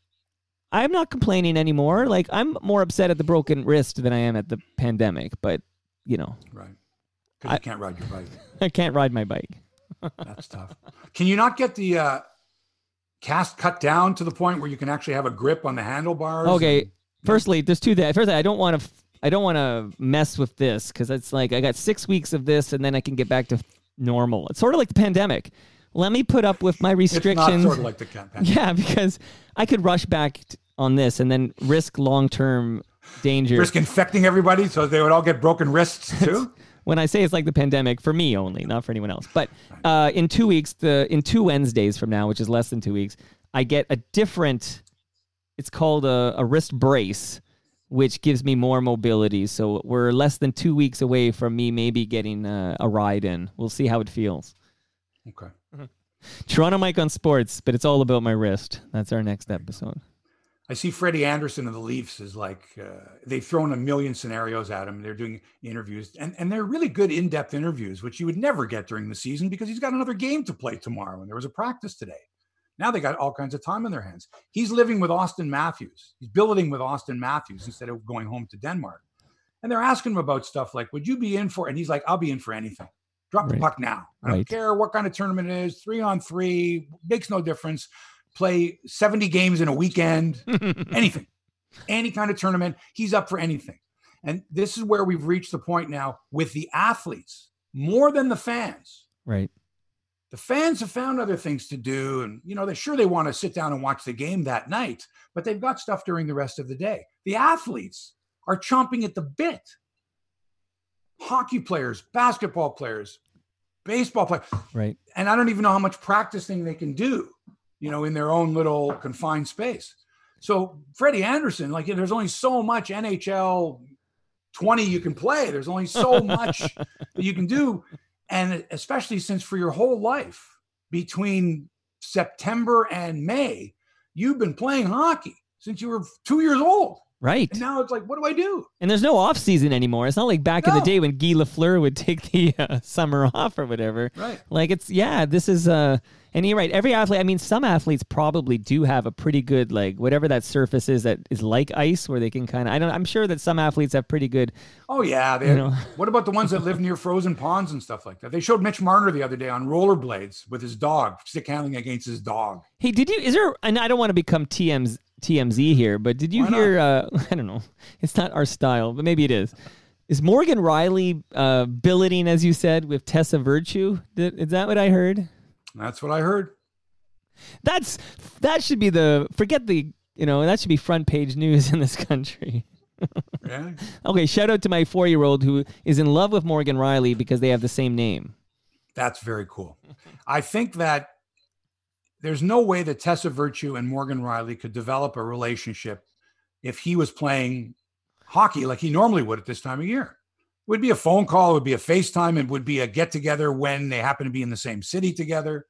I'm not complaining anymore. Like I'm more upset at the broken wrist than I am at the pandemic. But you know, Right. Because I- you can't ride your bike. [laughs] I can't ride my bike. [laughs] That's tough. Can you not get the uh, cast cut down to the point where you can actually have a grip on the handlebars? Okay. and- Firstly, there's two that. First, I don't want to. I don't want to mess with this because it's like I got six weeks of this, and then I can get back to normal. It's sort of like the pandemic. Let me put up with my restrictions. It's not sort of like the campaign. [laughs] yeah, because I could rush back on this and then risk long term danger. Risk infecting everybody so they would all get broken wrists [laughs] too? when I say it's like the pandemic, for me only, not for anyone else. But uh, in two weeks, the in two Wednesdays from now, which is less than two weeks, I get a different. It's called a, a wrist brace, which gives me more mobility. So we're less than two weeks away from me maybe getting uh, a ride in. We'll see how it feels. okay. [laughs] Toronto Mike on sports, but it's all about my wrist. That's our next episode. I see Freddie Andersen of the Leafs is like uh, they've thrown a million scenarios at him. They're doing interviews, and, and they're really good in depth interviews, which you would never get during the season because he's got another game to play tomorrow, and there was a practice today. Now they got all kinds of time on their hands. He's living with Auston Matthews. He's billeting with Auston Matthews instead of going home to Denmark. And they're asking him about stuff like, "Would you be in for?" And he's like, "I'll be in for anything. Drop the puck now. I don't Right. care what kind of tournament it is. Three on three makes no difference. Play seventy games in a weekend." [laughs] anything, any kind of tournament. He's up for anything. And this is where we've reached the point now with the athletes more than the fans. right. The fans have found other things to do. And, you know, they're sure they want to sit down and watch the game that night, but they've got stuff during the rest of the day. The athletes are chomping at the bit. Hockey players, basketball players, baseball players, Right. and I don't even know how much practicing they can do, you know, in their own little confined space. So Freddie Andersen, like there's only so much NHL 20 you can play. There's only so [laughs] much that you can do. And especially since for your whole life, between September and May, you've been playing hockey since you were two years old. Right. And now it's like, what do I do? And there's no off season anymore. It's not like back in the day when Guy Lafleur would [laughs] take the uh, summer [laughs] off or whatever. Right. Like it's yeah, this is uh and you're right. Every athlete, I mean, some athletes probably do have a pretty good like whatever that surface is that is like ice, where they can kind of. I don't. I'm sure that some athletes have pretty good. Oh yeah, they, You know. [laughs] what about the ones that live near frozen ponds and stuff like that? They showed Mitch Marner the other day on rollerblades with his dog, stick handling against his dog. Hey, did you? Is there? And I don't want to become TMZ TMZ here, but did you Why hear? Uh, [laughs] I don't know. It's not our style, but maybe it is. Is Morgan Rielly uh, billeting, as you said, with Tessa Virtue? Did, is that what I heard? That's what I heard. That's that should be the forget the you know that should be front page news [laughs] in this country. Yeah. [laughs] Okay, shout out to my four year old who is in love with Morgan Rielly because they have the same name. That's very cool. I think that there's no way that Tessa Virtue and Morgan Rielly could develop a relationship if he was playing hockey like he normally would at this time of year. It would be a phone call, it would be a FaceTime, it would be a get together when they happen to be in the same city together.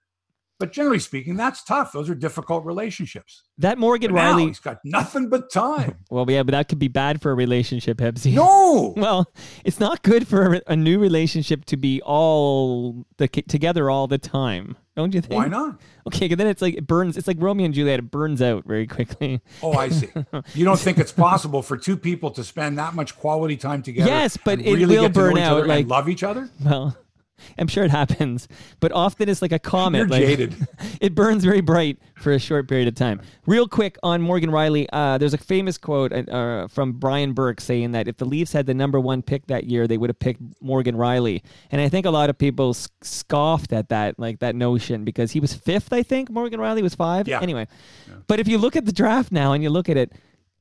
But generally speaking, that's tough. Those are difficult relationships. That Morgan But Rielly. he's got nothing but time. [laughs] Well, yeah, but that could be bad for a relationship, Hebsy. No. [laughs] Well, it's not good for a, a new relationship to be all the, together all the time, don't you think? Why not? Okay, 'cause then it's like it burns. It's like Romeo and Juliet. It burns out very quickly. Oh, I see. [laughs] You don't think it's possible for two people to spend that much quality time together? Yes, but it really will get to know burn out, like- love each other. Well, I'm sure it happens, but often it's like a comet. You're like, jaded. [laughs] it burns very bright for a short period of time. Real quick on Morgan Rielly, uh, there's a famous quote uh, from Brian Burke saying that if the Leafs had the number one pick that year, they would have picked Morgan Rielly. And I think a lot of people scoffed at that, like that notion, because he was fifth, I think. Morgan Rielly was five. Yeah. Anyway, yeah. but if you look at the draft now and you look at it,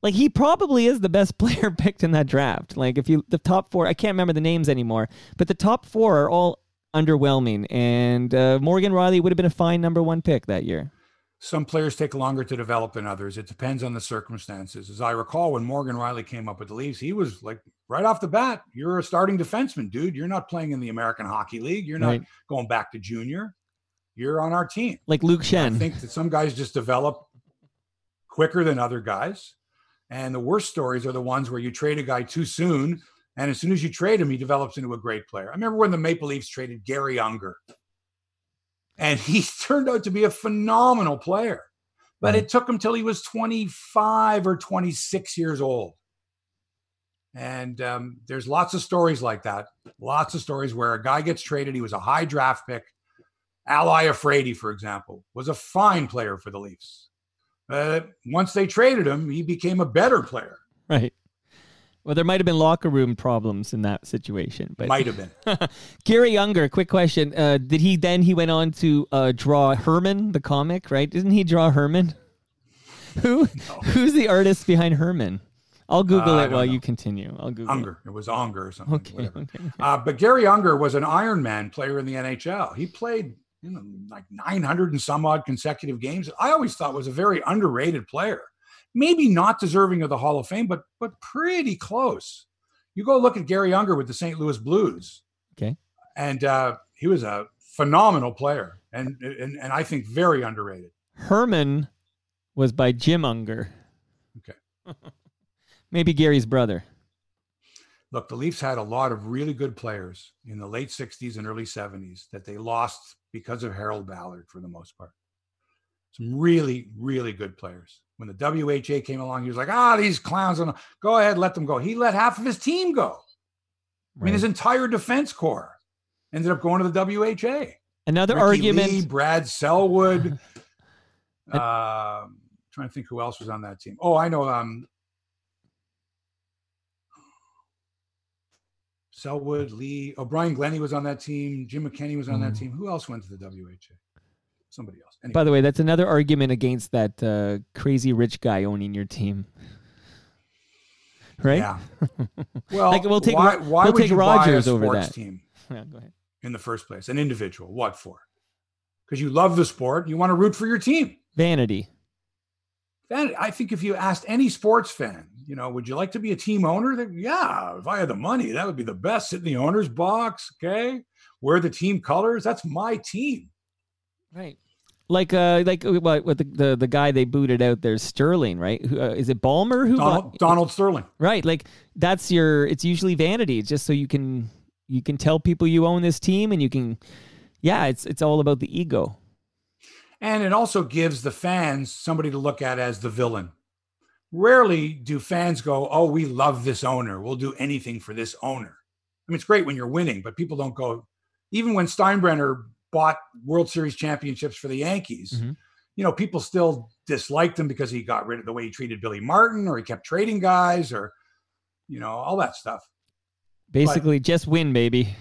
like he probably is the best [laughs] player picked in that draft. Like if you the top four, I can't remember the names anymore, but the top four are all underwhelming. And uh, Morgan Rielly would have been a fine number one pick that year. Some players take longer to develop than others. It depends on the circumstances. As I recall, when Morgan Rielly came up with the Leafs, he was like right off the bat, "You're a starting defenseman, dude. You're not playing in the American Hockey League. You're not right. going back to junior. You're on our team." Like Luke Schenn. I think that some guys just develop quicker than other guys. And the worst stories are the ones where you trade a guy too soon and as soon as you trade him, he develops into a great player. I remember when the Maple Leafs traded Garry Unger, and he [laughs] turned out to be a phenomenal player. But it took him till he was 25 or 26 years old. And um, there's lots of stories like that. Lots of stories where a guy gets traded. He was a high draft pick. Al Iafrate, for example, was a fine player for the Leafs. But once they traded him, he became a better player. Right. Well, there might have been locker room problems in that situation, but might have been. [laughs] Garry Unger, quick question: uh, Did he then he went on to uh, draw Herman the comic? Right? Didn't he draw Herman? [laughs] Who no. who's the artist behind Herman? I'll Google uh, it while know. you continue. I'll Google Unger. It. it was Unger or something. Okay. okay, okay. Uh, but Garry Unger was an Iron Man player in the NHL. He played you know, like 900 and some odd consecutive games. I always thought was a very underrated player maybe not deserving of the Hall of Fame, but but pretty close. You go look at Garry Unger with the St. Louis Blues. Okay. And uh, he was a phenomenal player and, and and I think very underrated. Herman was by Jim Unger. Okay. [laughs] maybe Garry's brother. Look, the Leafs had a lot of really good players in the late 60s and early 70s that they lost because of Harold Ballard for the most part. Some really, really good players when the WHA came along, he was like, ah, these clowns, on. go ahead, let them go. He let half of his team go. Right. I mean, his entire defense corps ended up going to the WHA. Another Ricky argument. Ley, Brad Selwood. uh, [laughs] trying to think who else was on that team. Oh, I know. Um, Selwood, Ley, O'Brien, Glennie was on that team. Jim McKenny was on mm. that team. Who else went to the WHA? somebody else. Anyway. By the way, that's another argument against that uh, crazy rich guy owning your team. Right? Yeah. [laughs] Well, like we'll take why, why we'll would take you Rogers buy a over that team [laughs] yeah, go ahead. in the first place? An individual. What for? Because you love the sport. You want to root for your team. Vanity. Vanity. I think if you asked any sports fan, you know, would you like to be a team owner? They, yeah, if I had the money, that would be the best. Sit in the owner's box, okay? Wear the team colors. That's my team. Right like uh like uh, what, what the, the the guy they booted out there Sterling right? Who, uh, is it Ballmer who Donald, bought, Donald Sterling. Right like that's your it's usually vanity it's just so you can you can tell people you own this team and you can yeah it's it's all about the ego. And it also gives the fans somebody to look at as the villain. Rarely do fans go oh we love this owner. We'll do anything for this owner. I mean it's great when you're winning but people don't go even when Steinbrenner bought World Series championships for the Yankees. Mm-hmm. You know, people still disliked him because he got rid of the way he treated Billy Martin or he kept trading guys or, you know, all that stuff. Basically, but, just win, baby.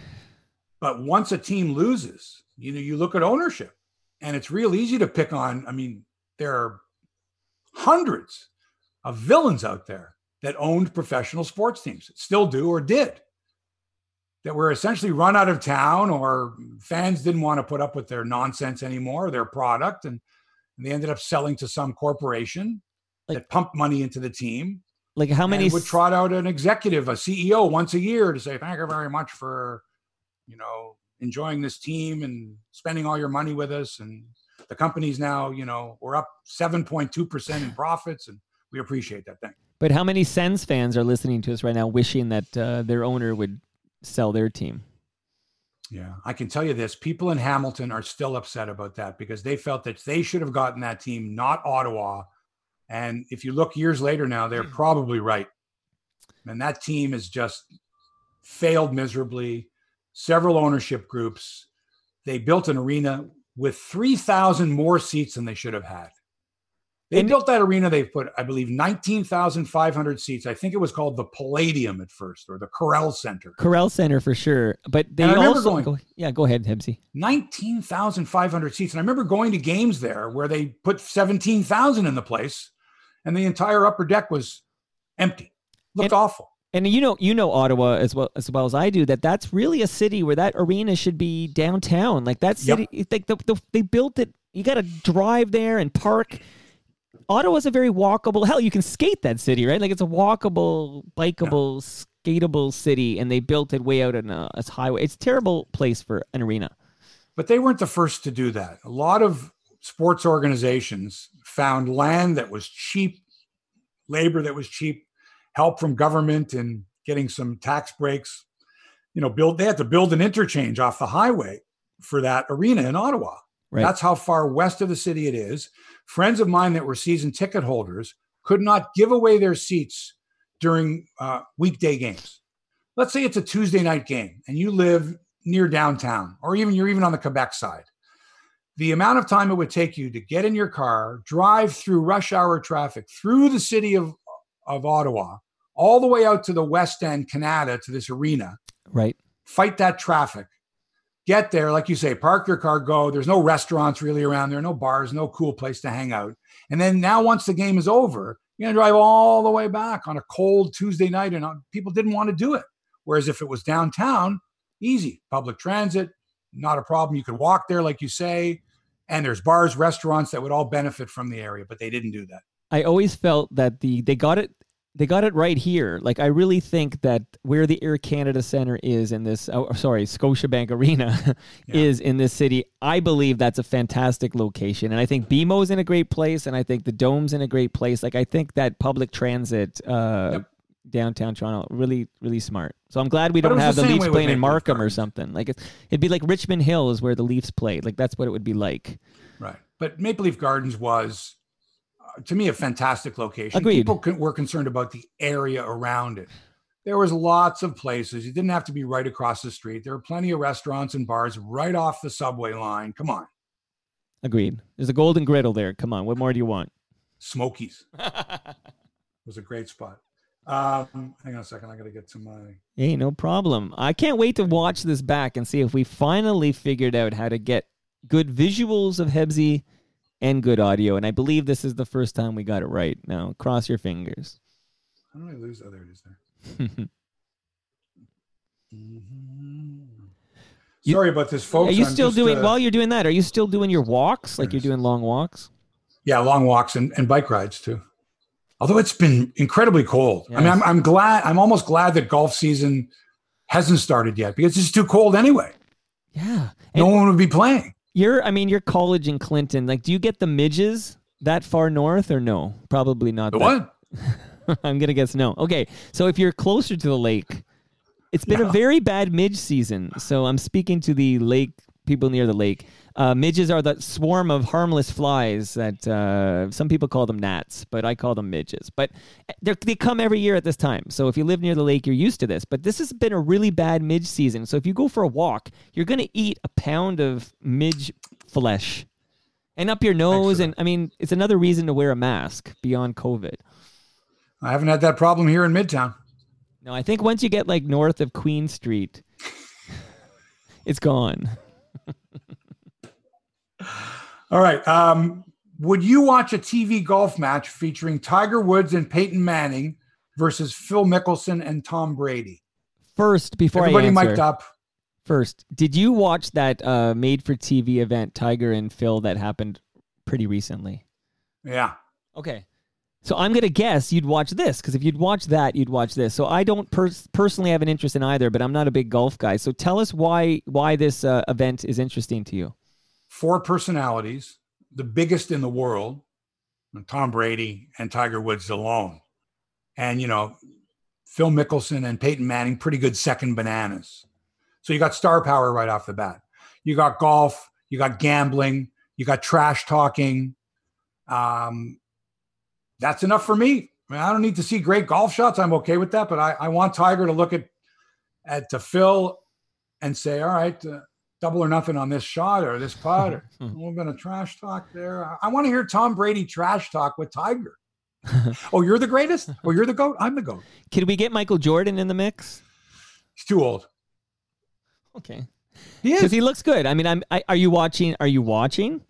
But once a team loses, you know, you look at ownership and it's real easy to pick on. I mean, there are hundreds of villains out there that owned professional sports teams, still do or did that were essentially run out of town or fans didn't want to put up with their nonsense anymore, their product, and, and they ended up selling to some corporation like, that pumped money into the team. Like how many would trot out an executive, a CEO once a year to say, thank you very much for, you know, enjoying this team and spending all your money with us. And the company's now, you know, we're up 7.2% in profits and we appreciate that thing. But how many Sens fans are listening to us right now wishing that uh, their owner would sell their team. Yeah, I can tell you this people in Hamilton are still upset about that because they felt that they should have gotten that team, not Ottawa. And if you look years later now, they're hmm. probably right. And that team has just failed miserably. several ownership groups. They built an arena with 3,000 more seats than they should have had. They And- built that arena. They've put, I believe, 19,500 seats. I think it was called the Palladium at first or the Corel Center. Corel Center for sure. But they And I remember also going- go, yeah, go ahead, Hebsy. 19,500 seats. And I remember going to games there where they put 17,000 in the place and the entire upper deck was empty. Looked And- awful. And you know, you know Ottawa as well as well as I do. That that's really a city where that arena should be downtown. Like that city, it's like the, the, they built it. You got to drive there and park. Ottawa's a very walkable. Hell, you can skate that city, right? Like it's a walkable, bikeable, skateable city, and they built it way out on uh, a, a highway. It's a terrible place for an arena. But they weren't the first to do that. A lot of sports organizations found land that was cheap, labor that was cheap, help from government and getting some tax breaks. You know, build they had to build an interchange off the highway for that arena in Ottawa. Right. That's how far west of the city it is. Friends of mine that were season ticket holders could not give away their seats during uh, weekday games. Let's say it's a Tuesday night game and you live near downtown, or even you're even on the Quebec side. The amount of time it would take you to get in your car, drive through rush hour traffic through the city of, of Ottawa, all the way out to the West End, Kanata, to this arena, Right. fight that traffic, get there, like you say, park your car, go. There's no restaurants really around there, no bars, no cool place to hang out. And then now, once the game is over, you're gonna drive all the way back on a cold Tuesday night, and uh, people didn't want to do it. Whereas if it was downtown, easy, public transit, not a problem. You could walk there, like you say, and there's bars, restaurants that would all benefit from the area, but they didn't do that. I always felt that the they got it they got it right here. Like I really think that where the Air Canada Center is in this oh, sorry, Scotiabank Arena [laughs] Yeah. is in this city. I believe that's a fantastic location. And I think BMO's in a great place and I think the Dome's in a great place. Like I think that public transit uh Yep. downtown Toronto really really smart. So I'm glad we But don't have the the Leafs playing in Markham or something. Like it's, it'd be like Richmond Hill is where the Leafs played. Like that's what it would be like. Right. But Maple Leaf Gardens was, to me, a fantastic location. Agreed. People con- were concerned about the area around it. There was lots of places. You didn't have to be right across the street. There were plenty of restaurants and bars right off the subway line. Come on, Agreed. There's a golden griddle there. Come on, what more do you want? Smokies [laughs] was a great spot. Um, hang on a second. I got to get to my. Hey, no problem. I can't wait to watch this back and see if we finally figured out how to get good visuals of Hebsy and good audio. And I believe this is the first time we got it right. Now, cross your fingers. How do I lose? Oh, there it is. There. [laughs] Mhm. You- Sorry about this, folks. are you I'm still just, doing, uh, while you're doing that, are you still doing your walks? Like you're doing long walks? Yeah, long walks and, and bike rides too. Although it's been incredibly cold. I mean, I'm, I'm glad, I'm almost glad that golf season hasn't started yet because it's too cold anyway. Yeah. No And one would be playing. You're, I mean, you're college in Clinton. Like, do you get the midges that far north or no? Probably not. The what? [laughs] I'm gonna guess no. Okay, so if you're closer to the lake, it's been a very bad midge season. So I'm speaking to the lake people near the lake. Uh, midges are that swarm of harmless flies that uh, some people call them gnats, but I call them midges. But they're- come every year at this time. So if you live near the lake, you're used to this. But this has been a really bad midge season. So if you go for a walk, you're going to eat a pound of midge flesh. And up your nose, and I mean, it's another reason to wear a mask beyond COVID. I haven't had that problem here in Midtown. No, I think once you get like north of Queen Street, [laughs] it's gone. All right. Um, would you watch a TV golf match featuring Tiger Woods and Peyton Manning versus Phil Mickelson and Tom Brady? First, before Everybody I answer, mic'd up. first, did you watch that uh, made-for-TV event, Tiger and Phil, that happened pretty recently? Yeah. Okay. So I'm gonna guess you'd watch this because if you'd watch that, you'd watch this. So I don't pers- personally have an interest in either, but I'm not a big golf guy. So tell us why why this uh, event is interesting to you. Four personalities, the biggest in the world, Tom Brady and Tiger Woods alone. And, you know, Phil Mickelson and Peyton Manning, pretty good second bananas. So you got star power right off the bat. You got golf, you got gambling, you got trash talking. Um, that's enough for me. I, mean, I don't need to see great golf shots. I'm okay with that, but I, I want Tiger to look at at to Phil and say, all right, uh, double or nothing on this shot or this putt or [laughs] a little bit of trash talk there. I, want to hear Tom Brady trash talk with Tiger. [laughs] oh, you're the greatest? Oh, you're the GOAT? I'm the GOAT. Can we get Michael Jordan in the mix? He's too old. Okay. He Because he looks good. I mean, I'm. I, are you watching? Are you watching?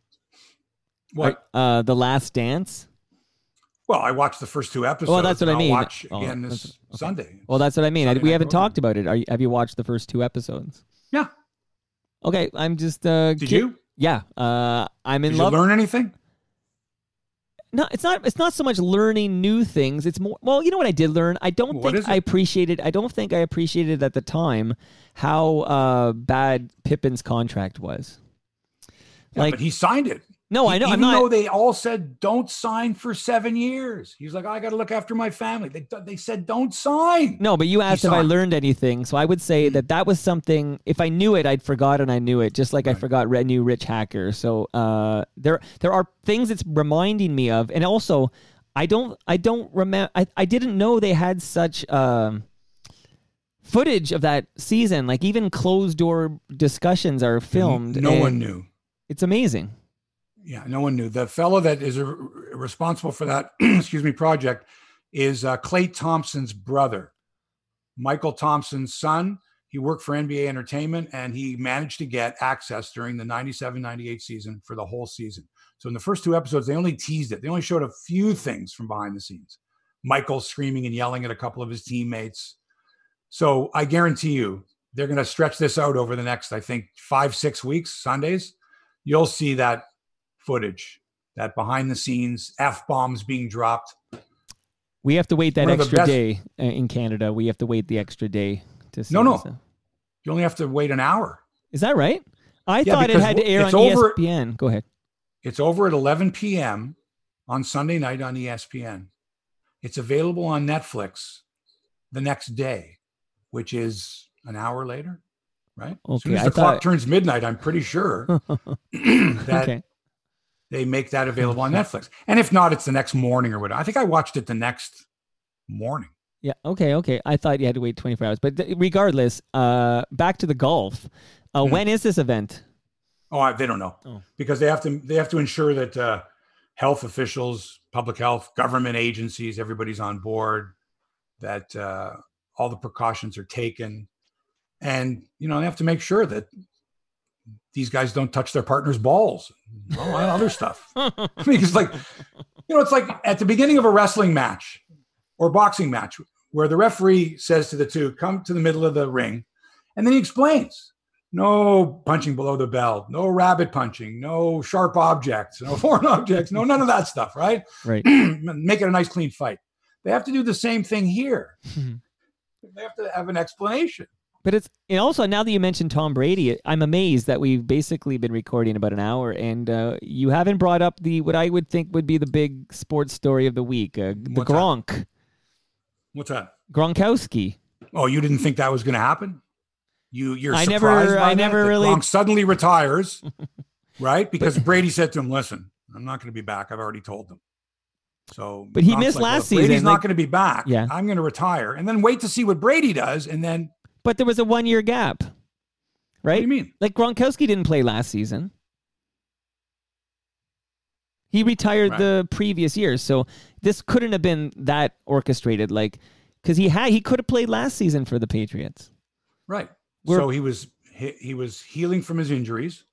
what? Uh, the Last Dance. Well, I watched the first two episodes. Well, that's what I I'll mean. watch Oh, again this okay. Sunday. Well, that's what I mean. Sunday we haven't program. talked about it. Are you, have you watched the first two episodes? Yeah. Okay, I'm just. Uh, Did ki- you? Yeah. Uh, I'm in love. Did love. you learn anything? no, it's not. It's not so much learning new things. It's more. Well, you know what I did learn. I don't What think I appreciated. I don't think I appreciated at the time how uh, bad Pippen's contract was. Yeah, Like- but he signed it. No, I know. Even I'm though not. they all said don't sign for seven years, he's like, I got to look after my family. They they said don't sign. No, but you asked if I learned anything, so I would say that that was something. If I knew it, I'd forgotten I knew it, just like I forgot Red New Rich Hacker. So uh, there, there are things it's reminding me of, and also, I don't, I don't remember. I, I didn't know they had such um, footage of that season. Like even closed door discussions are filmed. No and one knew. It's amazing. Yeah, no one knew. The fellow that is responsible for that, [clears throat] excuse me, project is uh, Klay Thompson's brother, Mychal Thompson's son. He worked for NBA Entertainment and he managed to get access during the 97 98 season for the whole season. So in the first two episodes, they only teased it. They only showed a few things from behind the scenes. Michael screaming and yelling at a couple of his teammates. So I guarantee you, they're going to stretch this out over the next, I think, five, six weeks, Sundays. You'll see that footage, that behind the scenes F bombs being dropped. We have to wait that One of the extra best- day uh, in Canada. We have to wait the extra day to see. No, no. You only have to wait an hour. Is that right? I Yeah, thought it had to air it's on over- ESPN. Go ahead. It's over at 11 p.m. on Sunday night on ESPN. It's available on Netflix the next day, which is an hour later, right? as soon Okay, as I the clock thought- turns midnight, I'm pretty sure [laughs] [clears throat] that okay. They make that available on Netflix. And if not, it's the next morning or whatever. I think I watched it the next morning. Yeah. Okay. Okay. I thought you had to wait 24 hours, but th- regardless, uh, back to the golf. Uh, Hmm. When is this event? Oh, I, they don't know Oh. because they have to they have to ensure that uh, health officials, public health, government agencies, everybody's on board, that uh, all the precautions are taken, and you know they have to make sure that these guys don't touch their partner's balls, and all that other stuff. [laughs] I mean, it's like you know, it's like at the beginning of a wrestling match or boxing match where the referee says to the two, "Come to the middle of the ring," and then he explains no punching below the belt, no rabbit punching, no sharp objects, no [laughs] foreign objects, no none of that stuff, right? Right. [clears throat] Make it a nice clean fight. They have to do the same thing here. [laughs] they have to have an explanation. But it's and also now that you mentioned Tom Brady, I'm amazed that we've basically been recording about an hour, and uh, you haven't brought up the what I would think would be the big sports story of the week, uh, the What's that? Gronk, What's that? Gronkowski. Oh, you didn't think that was going to happen? You you're I never- by I never That really- Gronk suddenly retires, [laughs] right? Because Brady said to him, "Listen, I'm not going to be back. I've already told them." So, But he Gronk's missed like, well, last if Brady's season, not going to be back. Yeah. I'm going to retire, and then wait to see what Brady does, and then But there was a one year gap, right? what do you mean? Like Gronkowski didn't play last season. He retired Right. the previous year, so this couldn't have been that orchestrated. Like, because he had he could have played last season for the Patriots. Right. We're- so he was he, he was healing from his injuries,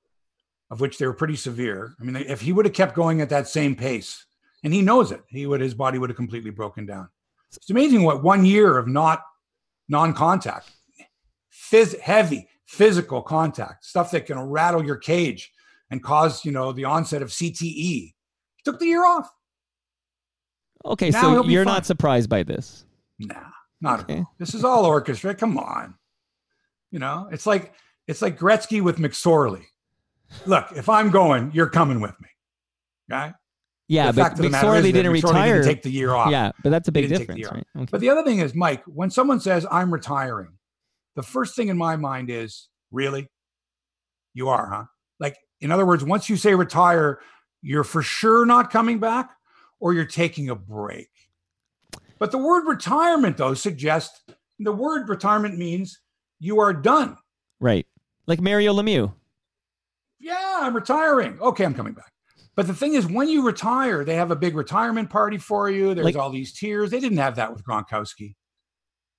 of which they were pretty severe. I mean, if he would have kept going at that same pace, and he knows it, he would his body would have completely broken down. It's amazing what one year of not non-contact, phys- heavy physical contact, stuff that can rattle your cage and cause you know the onset of CTE. He took the year off. Okay, Now so you're fine. not surprised by this. Nah, not Okay. at all. This is all orchestra. Come on. You know, it's like it's like Gretzky with McSorley. Look, if I'm going, you're coming with me. Okay. Yeah, the but fact of the McSorley didn't McSorley retire. Didn't take the year off. yeah, but that's a big didn't take the difference, right? Okay. But the other thing is, Mike, when someone says I'm retiring, the first thing in my mind is, really? You are, huh? Like, in other words, once you say retire, you're for sure not coming back or you're taking a break. But the word retirement, though, suggests the word retirement means you are done. right. Like Mario Lemieux. Yeah, I'm retiring. Okay, I'm coming back. But the thing is, when you retire, they have a big retirement party for you. There's Like- all these tiers. They didn't have that with Gronkowski.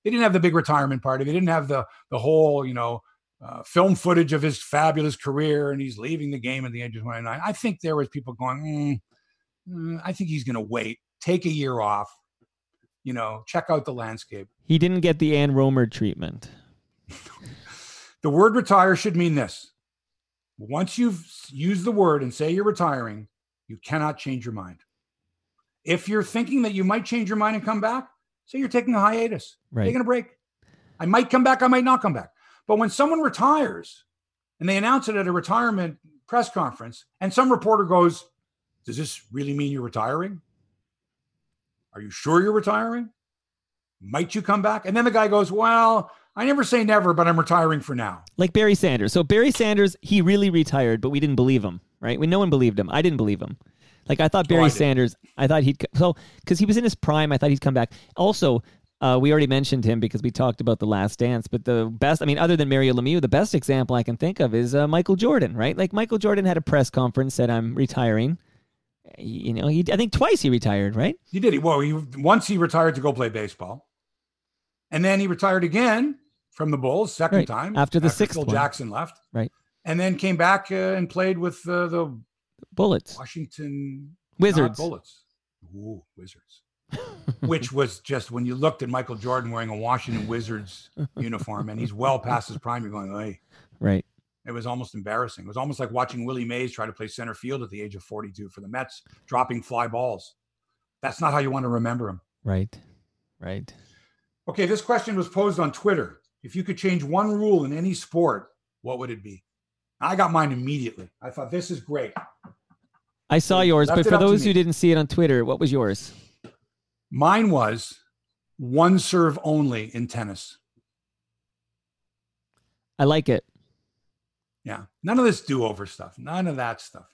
They didn't have the big retirement party. They didn't have the the whole, you know, uh, film footage of his fabulous career and he's leaving the game at the age of 29. I think there was people going, mm, mm, I think he's going to wait, take a year off, you know, check out the landscape. He didn't get the Ann Romer treatment. [laughs] The word retire should mean this. Once you've used the word and say you're retiring, you cannot change your mind. If you're thinking that you might change your mind and come back, say you're taking a hiatus, Right. taking a break. I might come back, I might not come back. But when someone retires and they announce it at a retirement press conference, and some reporter goes, Does this really mean you're retiring? Are you sure you're retiring? Might you come back? And then the guy goes, Well, I never say never, but I'm retiring for now. Like Barry Sanders. So Barry Sanders, he really retired, but we didn't believe him, right? When no one believed him. I didn't believe him. Like I thought Barry Oh, I. Sanders, I thought he'd so because he was in his prime, I thought he'd come back. Also, uh, we already mentioned him because we talked about the Last Dance. But the best, I mean, other than Mario Lemieux, the best example I can think of is uh, Michael Jordan, right? Like Michael Jordan had a press conference, said, "I'm retiring." You know, he I think twice he retired, right? He did. He well, he once he retired to go play baseball, and then he retired again from the Bulls second Right. time After the sixth Phil one. Jackson left, Right. and then came back uh, and played with uh, the Bullets, Washington Wizards. Bullets, Ooh, Wizards, [laughs] which was just when you looked at Michael Jordan wearing a Washington Wizards uniform, and he's well past his prime. You're going, hey, right? it was almost embarrassing. It was almost like watching Willie Mays try to play center field at the age of 42 for the Mets, dropping fly balls. That's not how you want to remember him. Right, right. Okay, this question was posed on Twitter. If you could change one rule in any sport, what would it be? I got mine immediately. I thought this is great. I saw yours, left but for those who didn't see it on Twitter, what was yours? Mine was one serve only in tennis. I like it Yeah. None of this do over stuff. None of that stuff.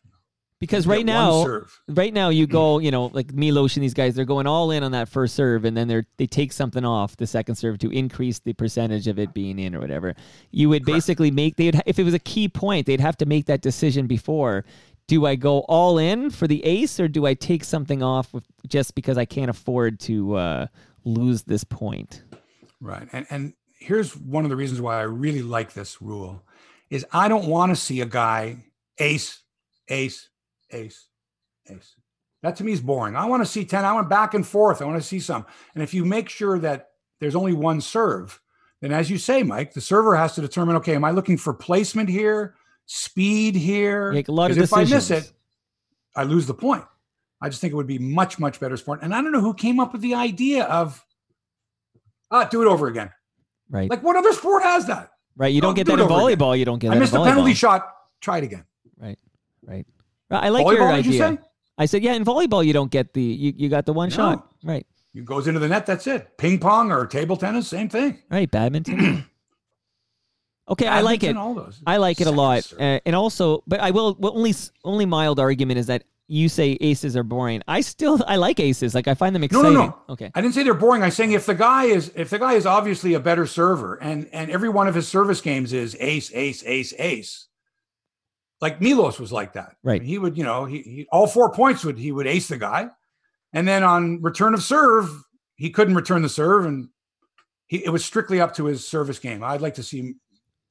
Because right now, serve. right now you [clears throat] go, you know, like Milos and these guys, they're going all in on that first serve, and then they're they take something off the second serve to increase the percentage of it being in or whatever. You would Correct. basically make they'd if it was a key point, they'd have to make that decision before. Do I go all in for the ace, or do I take something off with, just because I can't afford to uh, lose this point? Right. And and here's one of the reasons why I really like this rule is I don't want to see a guy ace, ace, ace, ace. That to me is boring. I want to see 10. I went back and forth. I want to see some. And if you make sure that there's only one serve, then as you say, Mike, the server has to determine, okay, am I looking for placement here, speed here? Make a lot of 'Cause if I miss it, I lose the point. I just think it would be much, much better sport. And I don't know who came up with the idea of ah, do it over again. Right, Like what other sport has that? right. You don't no, get do that in over again. volleyball. You don't get I that missed in a volleyball. penalty shot. Try it again. Right, right. I like Volleyball, your you idea. say? I said, yeah, in volleyball you don't get the you, you got the one No. shot. Right. It goes into the net. That's it. Ping pong or table tennis, same thing. Right, badminton. [clears throat] okay, I like it. All those. I like it a lot, uh, and also, but I will. Well, only only mild argument is that you say aces are boring. I still I like aces. Like I find them exciting. No, no, no. Okay. I didn't say they're boring. I'm saying if the guy is if the guy is obviously a better server and and every one of his service games is ace, ace, ace, ace. Like Milos was like that. Right. He would, you know, he, he all four points would he would ace the guy, and then on return of serve he couldn't return the serve, and he it was strictly up to his service game. I'd like to see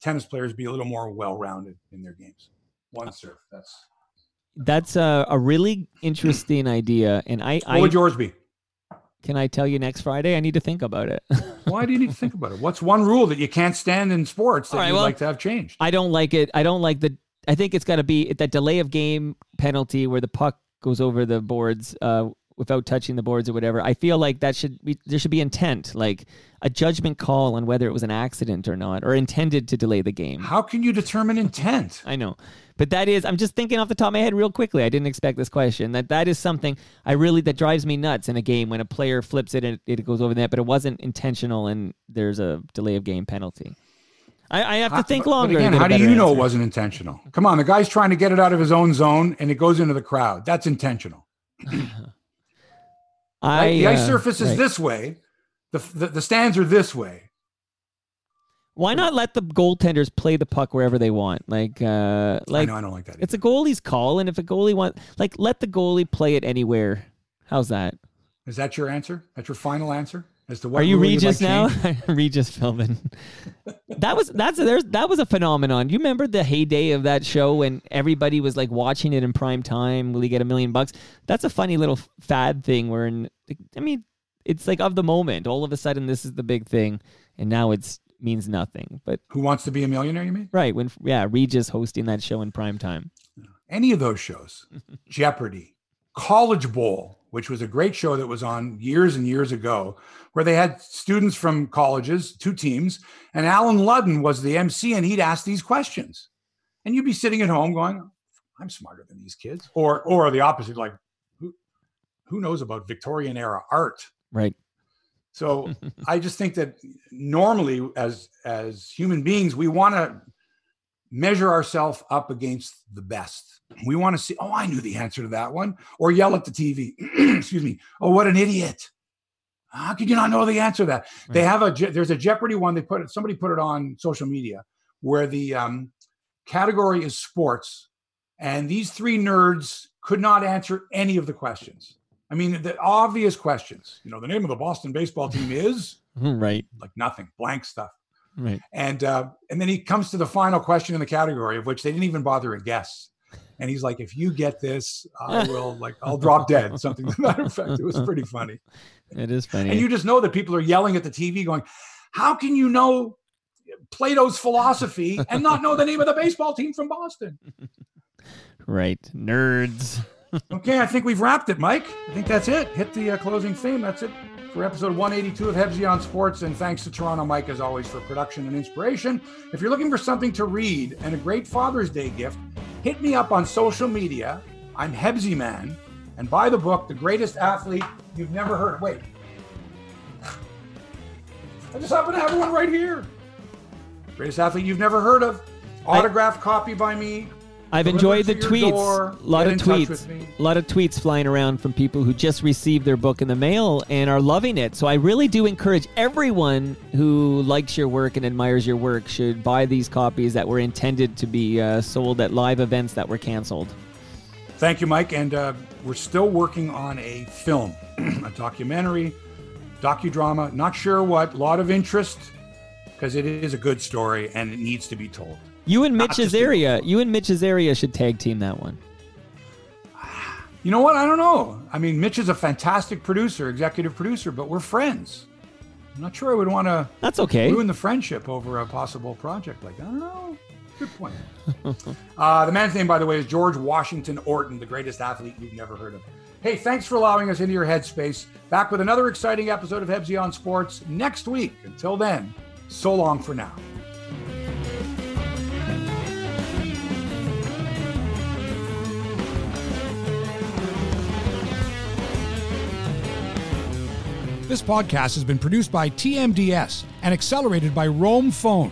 tennis players be a little more well rounded in their games. One serve. That's That's a, a really interesting idea, and I, what I would yours be? can I tell you next Friday. I need to think about it. [laughs] Why do you need to think about it? What's one rule that you can't stand in sports that right, you'd well- like to have changed? I don't like it. I don't like the. I think it's got to be that delay of game penalty where the puck goes over the boards uh, without touching the boards or whatever. I feel like that should be there should be intent, like a judgment call on whether it was an accident or not, or intended to delay the game. How can you determine intent? I know, but that is I'm just thinking off the top of my head real quickly. I didn't expect this question. That that is something I really that drives me nuts in a game when a player flips it and it goes over the net, but it wasn't intentional and there's a delay of game penalty. I, I have to think but longer. again, how do you know it wasn't intentional? Come on, the guy's trying to get it out of his own zone and it goes into the crowd. That's intentional. [clears throat] I, right? The ice uh, surface is right. this way. The, the the stands are this way. Why not let the goaltenders play the puck wherever they want? Like, uh, like I know I don't like that. it's a goalie's call, and if a goalie want, like, let the goalie play it anywhere. How's that? Is that your answer? That's your final answer as to what? Are you Regis like now? [laughs] Regis filming. that was that's there's that was a phenomenon. You remember the heyday of that show when everybody was like watching it in prime time? Will he get a million bucks? That's a funny little fad thing. Where in, I mean, it's like of the moment. All of a sudden, this is the big thing, and now it's means nothing. But Who wants to be a millionaire? You mean right when yeah, Regis hosting that show in prime time. any of those shows? [laughs] Jeopardy, College Bowl, which was a great show that was on years and years ago, where they had students from colleges, two teams, and Allen Ludden was the MC, and he'd ask these questions, and you'd be sitting at home going, "I'm smarter than these kids," or or the opposite, like, who who knows about Victorian era art? Right. So [laughs] I just think that normally, as as human beings, we want to measure ourselves up against the best. We want to see, oh, I knew the answer to that one, or yell at the TV. [clears throat] Excuse me. Oh, what an idiot! How could you not know the answer to that? They have a there's a Jeopardy one. They put it. Somebody put it on social media where the um, category is sports, and these three nerds could not answer any of the questions. I mean, the obvious questions. You know, the name of the Boston baseball team is [laughs] right. like nothing, blank stuff. Right. And uh, and then he comes to the final question in the category of which they didn't even bother to guess. And he's like, if you get this, I [laughs] will like I'll drop dead. Something to that effect. It was pretty funny. It is funny. And you just know that people are yelling at the TV, going, "How can you know Plato's philosophy and not know the name of the baseball team from Boston?" [laughs] right. Nerds. [laughs] Okay, I think we've wrapped it, Mike. I think that's it. Hit the uh, closing theme. That's it for episode 182 of Hebsy on Sports. And thanks to Toronto Mike, as always, for production and inspiration. If you're looking for something to read and a great Father's Day gift, hit me up on social media. I'm Hebsy Man. And buy the book, The Greatest Athlete You've Never Heard of. Wait. I just happen to have one right here. Greatest Athlete You've Never Heard of. Autographed copy by me. I've enjoyed the tweets. door. A lot of tweets. A lot of tweets flying around from people who just received their book in the mail and are loving it. So I really do encourage everyone who likes your work and admires your work should buy these copies that were intended to be uh, sold at live events that were canceled. Thank you, Mike. And uh, we're still working on a film, [clears throat] a documentary, docudrama. Not sure what. A lot of interest because it is a good story and it needs to be told. You and Mitch Azaria, you and Mitch Azaria should tag team that one. You know what? I don't know. I mean, Mitch is a fantastic producer, executive producer, but we're friends. I'm not sure I would want to That's okay. ruin the friendship over a possible project like that. I don't know. Good point. [laughs] uh, the man's name, by the way, is George Washington Orton, the greatest athlete you've never heard of. Hey, thanks for allowing us into your headspace. Back with another exciting episode of Hebsy on Sports next week. Until then, so long for now. This podcast has been produced by TMDS and accelerated by Rome Phone.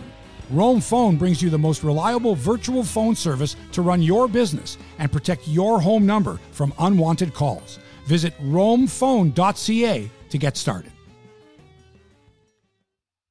Rome Phone brings you the most reliable virtual phone service to run your business and protect your home number from unwanted calls. Visit romephone.ca to get started.